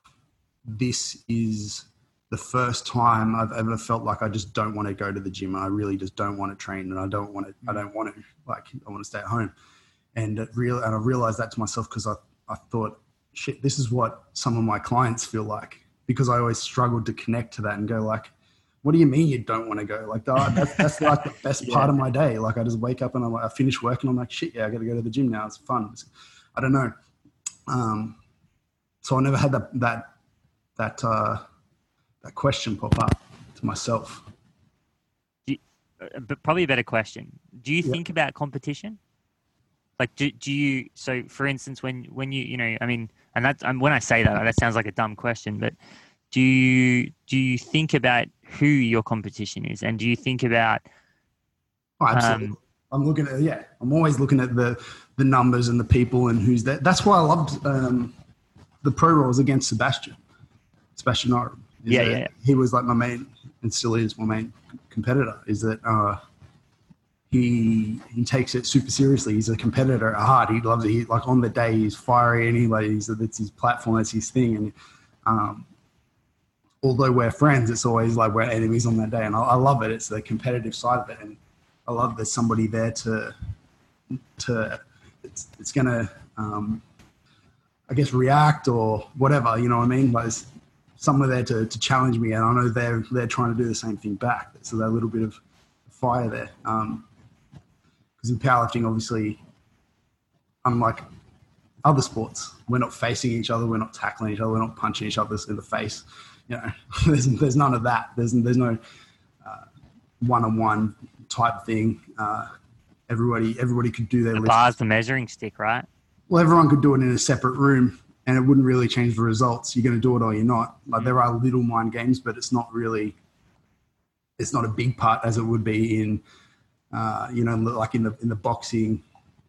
S3: this is the first time I've ever felt like I just don't want to go to the gym. I really just don't want to train, and I don't want to. I mm. don't want to. Like I want to stay at home. And it real, and I realized that to myself because I, I thought, shit, this is what some of my clients feel like because I always struggled to connect to that and go like, what do you mean you don't want to go? Like that's that's like the best yeah. part of my day. Like I just wake up and I'm like, I finish work and I'm like, shit, yeah, I got to go to the gym now. It's fun. It's, I don't know. Um, so I never had that that that uh, that question pop up to myself.
S2: You, uh, but probably a better question. Do you yeah. think about competition? Like, do, do you? So, for instance, when when you you know, I mean, and that um, when I say that, that sounds like a dumb question, but do you do you think about who your competition is, and do you think about?
S3: Oh, absolutely. Um, I'm looking at yeah. I'm always looking at the the numbers and the people and who's there. That's why I loved um, the Pro Raws against Sebastian. Sebastian Nora.
S2: Yeah, yeah,
S3: He was like my main and still is my main competitor, is that uh, he he takes it super seriously. He's a competitor at heart. He loves it. He, like on the day, he's fiery and he like he's, that's his platform. That's his thing. And um, although we're friends, it's always like we're enemies on that day. And I, I love it. It's the competitive side of it, and I love there's somebody there to to it's it's gonna um, I guess react or whatever. You know what I mean? Like there's someone there to, to challenge me, and I know they're they're trying to do the same thing back. So a little bit of fire there. Um, because in powerlifting, obviously, unlike other sports, we're not facing each other, we're not tackling each other, we're not punching each other in the face. You know, there's, there's none of that. There's there's no one on one type thing. Uh, everybody everybody could do their
S2: The bar's the measuring stick, right?
S3: Well, everyone could do it in a separate room, and it wouldn't really change the results. You're going to do it or you're not. Like there are little mind games, but it's not really. It's not a big part as it would be in, uh, you know, like in the in the boxing,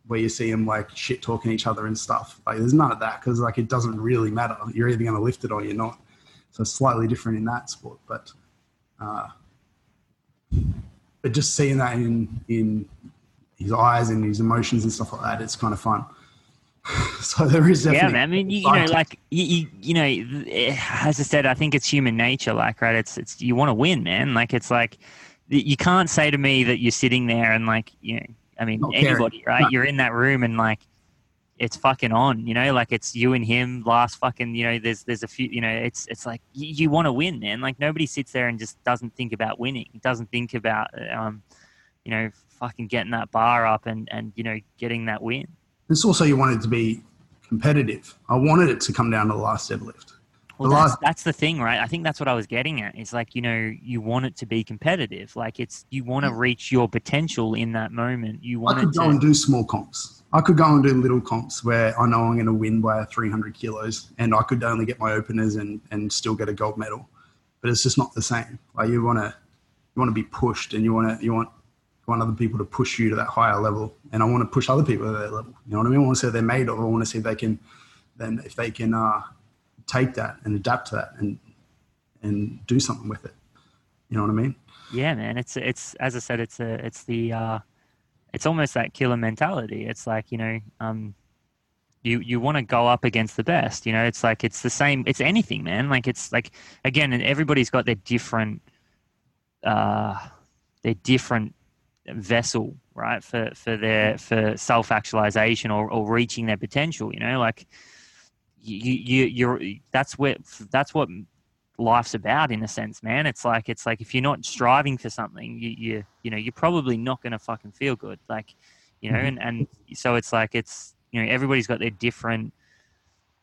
S3: where you see them like shit talking each other and stuff. Like there's none of that because like it doesn't really matter. You're either going to lift it or you're not. So slightly different in that sport, but, uh, but just seeing that in in his eyes and his emotions and stuff like that, it's kind of fun. so there is
S2: Yeah,
S3: definitely
S2: man. I mean, you, you know, like you, you, you know, eh, as I said, I think it's human nature. Like, right? It's it's you want to win, man. Like, it's like you can't say to me that you're sitting there and like you know, I mean,
S3: Not caring.
S2: anybody, right?
S3: No.
S2: You're in that room and like it's fucking on, you know, like it's you and him last fucking, you know, there's there's a few, you know, it's it's like you, you want to win, man. Like nobody sits there and just doesn't think about winning. Doesn't think about um, you know, fucking getting that bar up and and you know, getting that win.
S3: it's also you want it to be competitive. I wanted it to come down to the last deadlift.
S2: Well, that's, that's the thing, right? I think that's what I was getting at. It's like, you know, you want it to be competitive. Like it's, you want to reach your potential in that moment. You want
S3: I
S2: could
S3: go
S2: to,
S3: and do small comps. I could go and do little comps where I know I'm going to win by 300 kilos, and I could only get my openers and and still get a gold medal. But it's just not the same. Like you want to you want to be pushed, and you want to you want you want other people to push you to that higher level, and I want to push other people to that level. You know what I mean? I want to see if they're made of. I want to see if they can then if they can uh, take that and adapt to that and and do something with it. You know what I mean?
S2: yeah, man, it's, it's, as I said, it's a, it's the, uh, it's almost that killer mentality. It's like, you know, um, you, you want to go up against the best, you know, it's like, it's the same, it's anything, man. Like it's like, again, and everybody's got their different, uh, their different vessel, right? For, for their, for self-actualization or, or reaching their potential, you know, like you, you, you're, that's where, that's what life's about in a sense, man. It's like it's like if you're not striving for something, you you you know you're probably not gonna fucking feel good. Like you know, mm-hmm. and and so it's like it's you know everybody's got their different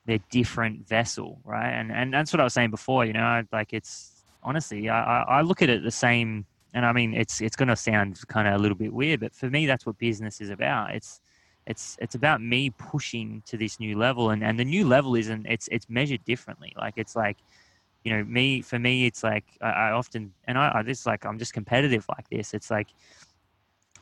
S2: their different vessel, right? And and that's what I was saying before. You know, like it's honestly, I I I look at it the same. And I mean, it's it's gonna sound kind of a little bit weird, but for me, that's what business is about. It's it's it's about me pushing to this new level, and and the new level isn't it's it's measured differently. Like it's like you know me for me it's like i, I often and I, I like i'm just competitive like this. It's like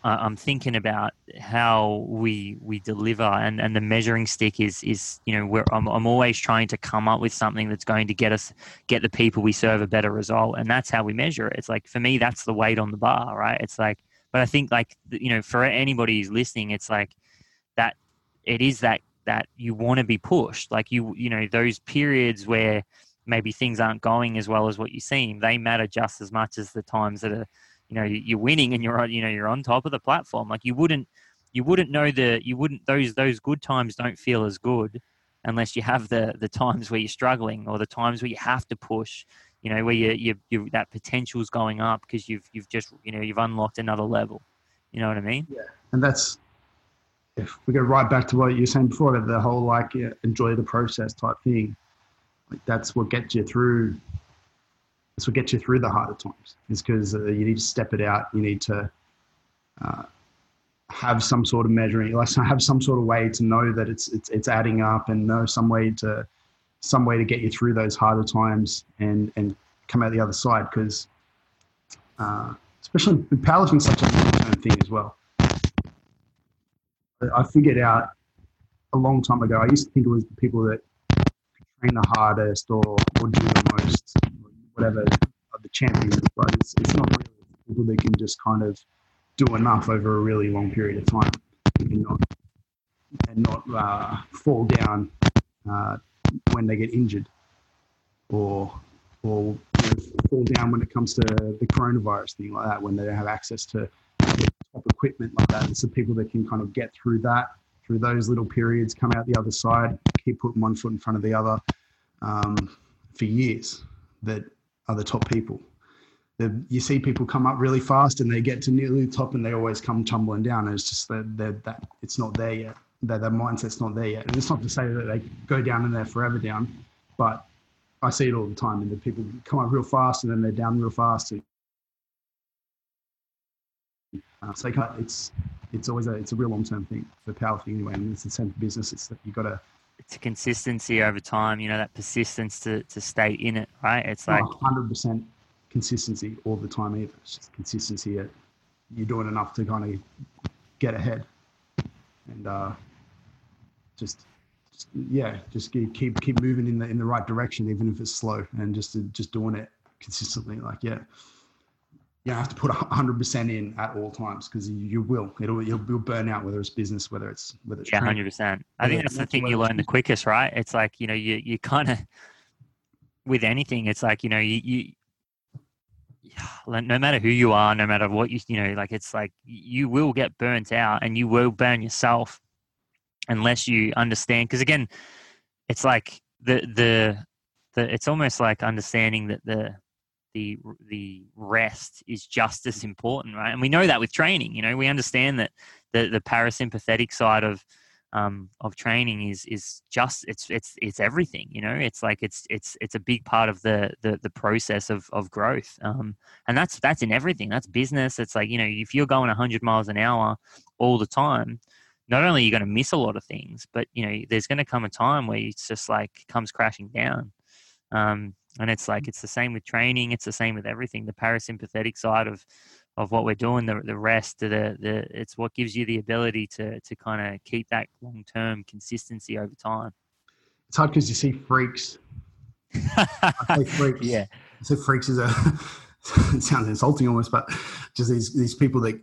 S2: i'm thinking about how we we deliver and and the measuring stick is is you know where I'm, I'm always trying to come up with something that's going to get us get the people we serve a better result and that's how we measure it. It's like for me that's the weight on the bar right? It's like but i think like you know for anybody who's listening it's like it is that that you want to be pushed. Like you you know those periods where maybe things aren't going as well as what you seem they matter just as much as the times that are you know you're winning and you're on you know you're on top of the platform. Like you wouldn't you wouldn't know the you wouldn't those those good times don't feel as good unless you have the the times where you're struggling or the times where you have to push you know where you you, you that potential's going up because you've you've just you know you've unlocked another level. You know what i mean? Yeah.
S3: and that's if we go right back to what you were saying before the whole like yeah, enjoy the process type thing like that's what gets you through that's what gets you through the harder times is because uh, you need to step it out you need to uh, have some sort of measuring like have some sort of way to know that it's it's it's adding up and know some way to some way to get you through those harder times and and come out the other side because uh, especially powerlifting such a long-term thing as well I figured out a long time ago. I used to think it was the people that train the hardest or, or do the most, whatever are the champions, but it's, it's not really people that can just kind of do enough over a really long period of time and not and not uh, fall down uh, when they get injured or or you know, fall down when it comes to the coronavirus thing like that when they don't have access to top equipment like that. It's the people that can kind of get through that through those little periods, come out the other side, keep putting one foot in front of the other um, for years. That are the top people. The, you see people come up really fast and they get to nearly the top and they always come tumbling down. And it's just that they're, that it's not there yet. That their mindset's not there yet. And it's not to say that they go down and they're forever down, but I see it all the time. And the people come up real fast and then they're down real fast. Uh, so it's it's always a it's a real long term thing for powerlifting anyway. And it's the same for business. It's that you got to
S2: it's a consistency over time. You know that persistence to to stay in it, right? It's like
S3: hundred percent consistency all the time. Either it's just consistency. At you're doing enough to kind of get ahead, and uh, just, just yeah, just keep keep moving in the in the right direction, even if it's slow, and just just doing it consistently. Like yeah, you have to put 100% in at all times because you, will it'll you'll, you'll, burn out whether it's business whether it's whether it's
S2: yeah 100% i think that's the thing you learn the quickest right? It's like you know you you kind of with anything it's like you know you, you no matter who you are no matter what you you know like it's like you will get burnt out and you will burn yourself unless you understand because again it's like the the the it's almost like understanding that the the the rest is just as important, right? And we know that with training. You know, we understand that the the parasympathetic side of um, of training is is just it's it's it's everything. You know, it's like it's it's it's a big part of the the, the process of of growth. Um, and that's that's in everything. That's business. It's like you know, if you're going 100 miles an hour all the time, not only are you going to miss a lot of things, but you know, there's going to come a time where it's just like comes crashing down. Um, and it's like it's the same with training it's the same with everything the parasympathetic side of of what we're doing the, the rest of the, the it's what gives you the ability to to kind of keep that long term consistency over time.
S3: It's hard because you see freaks. I freaks. Yeah. So freaks is a it sounds insulting almost but just these these people that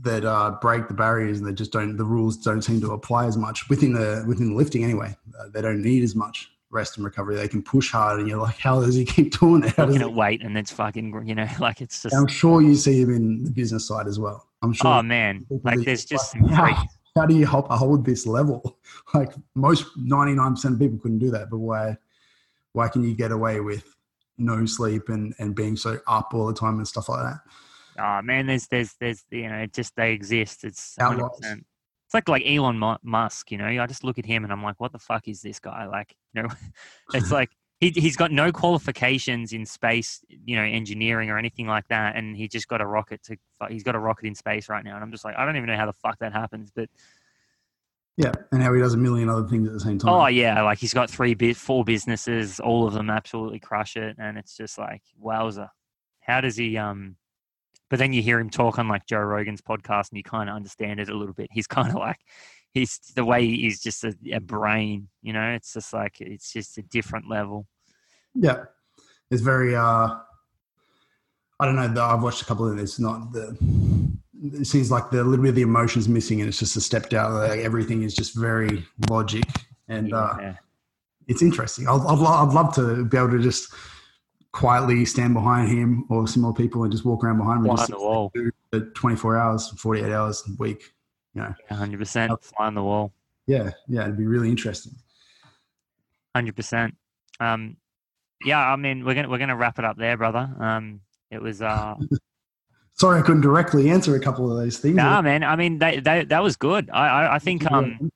S3: that uh, break the barriers and they just don't the rules don't seem to apply as much within the within the lifting anyway. Uh, they don't need as much rest and recovery. They can push hard, and you're like, how does he keep doing it? How
S2: Looking at weight, and it's fucking, you know, like it's just.
S3: I'm sure you see him in the business side as well. I'm sure.
S2: Oh man, like there's just
S3: like, how, how, do you hold this level? Like most 99% of people couldn't do that, but why? Why can you get away with no sleep and and being so up all the time and stuff like that?
S2: Oh man, there's there's there's you know, just they exist. It's 100%. It's like like Elon Musk, you know. I just look at him and I'm like, what the fuck is this guy? Like, you know, it's like he he's got no qualifications in space, you know, engineering or anything like that, and he just got a rocket to he's got a rocket in space right now, and I'm just like, I don't even know how the fuck that happens, but.
S3: Yeah, and how he does a million other things at the same time.
S2: Oh yeah, like he's got three, bit four businesses, all of them absolutely crush it, and it's just like wowza. How does he um but then you hear him talk on like Joe Rogan's podcast, and you kind of understand it a little bit. He's kind of like he's the way he's just a, a, brain. You know, it's just like it's just a different level.
S3: Yeah, it's very. uh I don't know. I've watched a couple of. It's not the. It seems like the little bit of the emotions missing, and it's just a step down. Like everything is just very logic, and uh, yeah. uh it's interesting. I'd, I'd, I'd love to be able to just quietly stand behind him or similar people and just walk around behind him
S2: fly
S3: just
S2: the wall.
S3: 24 hours, 48 hours a week. You know,
S2: 100% fly on the wall.
S3: Yeah, yeah, it'd be really interesting.
S2: 100%. Um, yeah, I mean, we're gonna we're gonna wrap it up there, brother. Um, it was. Uh,
S3: Sorry, I couldn't directly answer a couple of those things.
S2: Nah, man. I mean, they, they, that was good. I, I, I think um,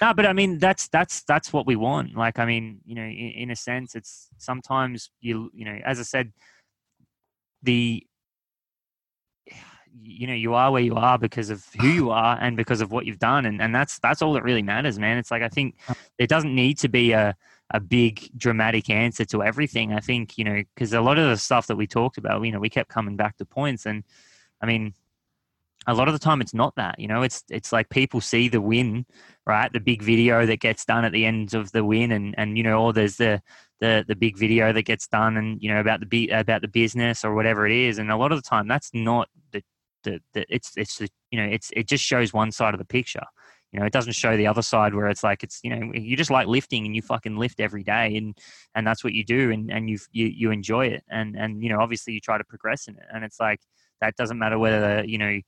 S2: no, but I mean that's that's that's what we want. Like, I mean, you know, in, in, a sense, it's sometimes you you know, as I said, the you know you are where you are because of who you are and because of what you've done, and and that's that's all that really matters, man. It's like I think uh. it doesn't need to be a a big dramatic answer to everything. I think you know because a lot of the stuff that we talked about, you know, we kept coming back to points, and I mean, a lot of the time it's not that you know it's it's like people see the win right? The big video that gets done at the end of the win and and you know or there's the the the big video that gets done and you know about the about the business or whatever it is. And a lot of the time that's not the the, the it's it's the, you know it's it just shows one side of the picture. You know it doesn't show the other side where it's like it's you know you just like lifting and you fucking lift every day and and that's what you do and and you you, you enjoy it. And and you know obviously you try to progress in it. And it's like that doesn't matter whether you know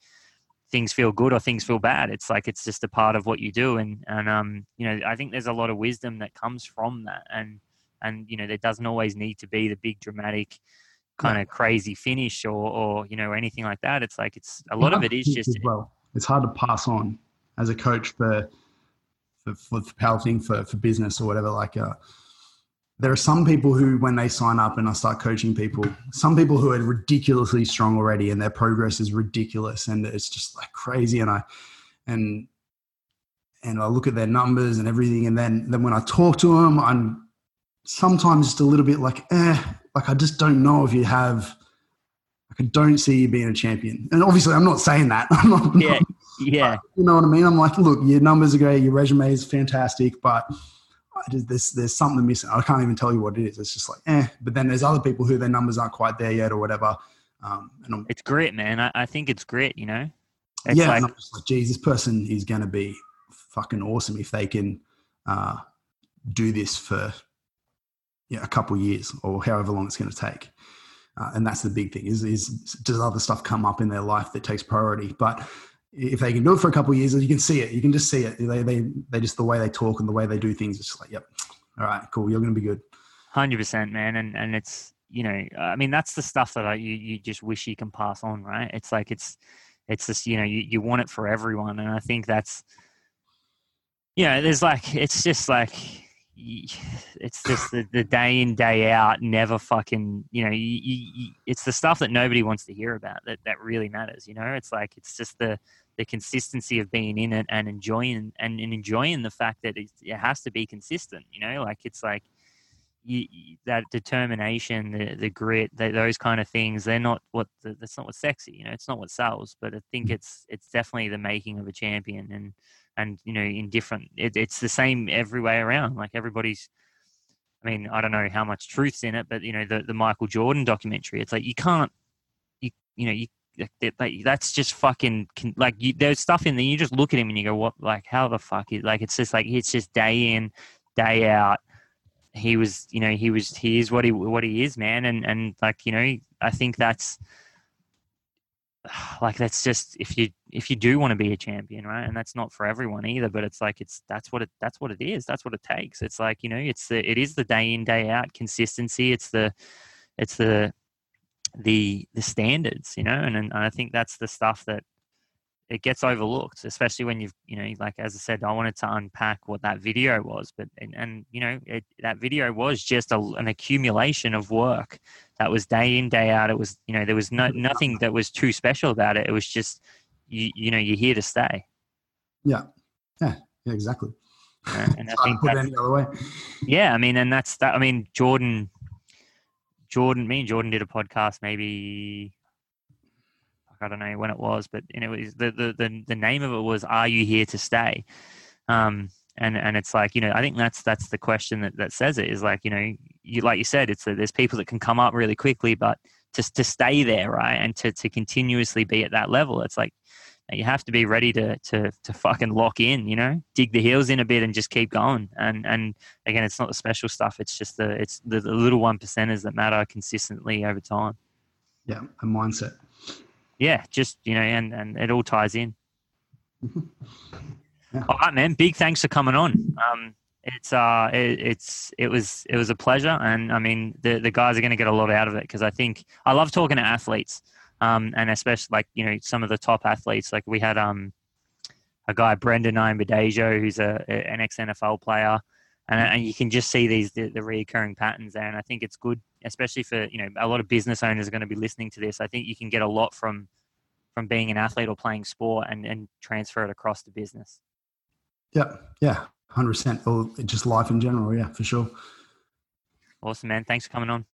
S2: things feel good or things feel bad. It's like it's just a part of what you do. And and um you know i think there's a lot of wisdom that comes from that. And and you know there doesn't always need to be the big dramatic kind of crazy finish or or you know anything like that. It's like it's a lot of it is just
S3: well. It's hard to pass on as a coach for for, for, for powerlifting for, for business or whatever like uh, there are some people who when they sign up and i start coaching people some people who are ridiculously strong already and their progress is ridiculous and it's just like crazy and i and and i look at their numbers and everything and then then when i talk to them i'm sometimes just a little bit like eh like i just don't know if you have like i don't see you being a champion and obviously i'm not saying that i'm not
S2: yeah yeah.
S3: you know what I mean? I'm like, look, your numbers are great, your resume is fantastic, but just, there's there's something missing. I can't even tell you what it is. It's just like, eh. But then there's other people who their numbers aren't quite there yet or whatever. Um,
S2: and it's grit, man. I, I, think it's grit. You know. It's
S3: yeah, like, and I'm just like, geez, this person is going to be fucking awesome if they can uh, do this for yeah, a couple years or however long it's going to take. Uh, and that's the big thing is, is does other stuff come up in their life that takes priority but if they can do it for a couple of years, you can see it. You can just see it. They, they, they just the way they talk and the way they do things. It's like, yep, all right, cool. You're going to be good.
S2: Hundred percent, man. And and it's you know, I mean, that's the stuff that I, you you just wish you can pass on, right? It's like it's it's just you know you, you want it for everyone, and I think that's you know, there's like it's just like it's just the, the day in day out never fucking you know you, you, it's the stuff that nobody wants to hear about that that really matters you know it's like it's just the the consistency of being in it and enjoying and, and enjoying the fact that it, it has to be consistent you know like it's like you, that determination the, the grit the, those kind of things they're not what the, that's not what's sexy you know it's not what sells but i think mm. it's it's definitely the making of a champion and and you know in different it, it's the same every way around like everybody's i mean i don't know how much truth's in it but you know the, the michael jordan documentary it's like you can't you you know you like, that's just fucking like you, there's stuff in there. You just look at him and you go, "What? Like, how the fuck is like?" It's just like it's just day in, day out. He was, you know, he was, he is what he what he is, man. And and like you know, I think that's like that's just if you if you do want to be a champion, right? And that's not for everyone either. But it's like it's that's what it that's what it is. That's what it takes. It's like you know, it's the it is the day in day out consistency. It's the it's the the the standards, you know, and, and I think that's the stuff that it gets overlooked, especially when you've you know, like as I said, I wanted to unpack what that video was, but and, and you know, it, that video was just a, an accumulation of work that was day in day out. It was you know, there was no nothing that was too special about it. It was just you you know, you're here to stay.
S3: Yeah, yeah, yeah, exactly.
S2: and I think put it any other way. Yeah, I mean, and that's that. I mean, Jordan Jordan, me and Jordan did a podcast maybe I don't know when it was, but you the, the the the name of it was "Are You Here to Stay?" Um, and and it's like you know, I think that's that's the question that, that says it is like you know, you like you said, it's that there's people that can come up really quickly, but to to stay there, right, and to to continuously be at that level, it's like you have to be ready to to to fucking lock in, you know, dig the heels in a bit and just keep going. And and again, it's not the special stuff; it's just the it's the, the little one percenters that matter consistently over time.
S3: Yeah, a mindset.
S2: Yeah, just you know, and and it all ties in. yeah. All right, man. Big thanks for coming on. Um, it's uh, it, it's it was it was a pleasure, and I mean the the guys are going to get a lot out of it because I think I love talking to athletes um, and especially like you know some of the top athletes. Like we had um, a guy Brendon Ayanbadejo, who's a, a, an ex NFL player, and, and you can just see these the, the reoccurring patterns there. And I think it's good, especially for you know a lot of business owners are going to be listening to this. I think you can get a lot from from being an athlete or playing sport and, and transfer it across to business.
S3: Yeah, yeah, hundred percent. Or just life in general. Yeah, for sure.
S2: Awesome, man. Thanks for coming on.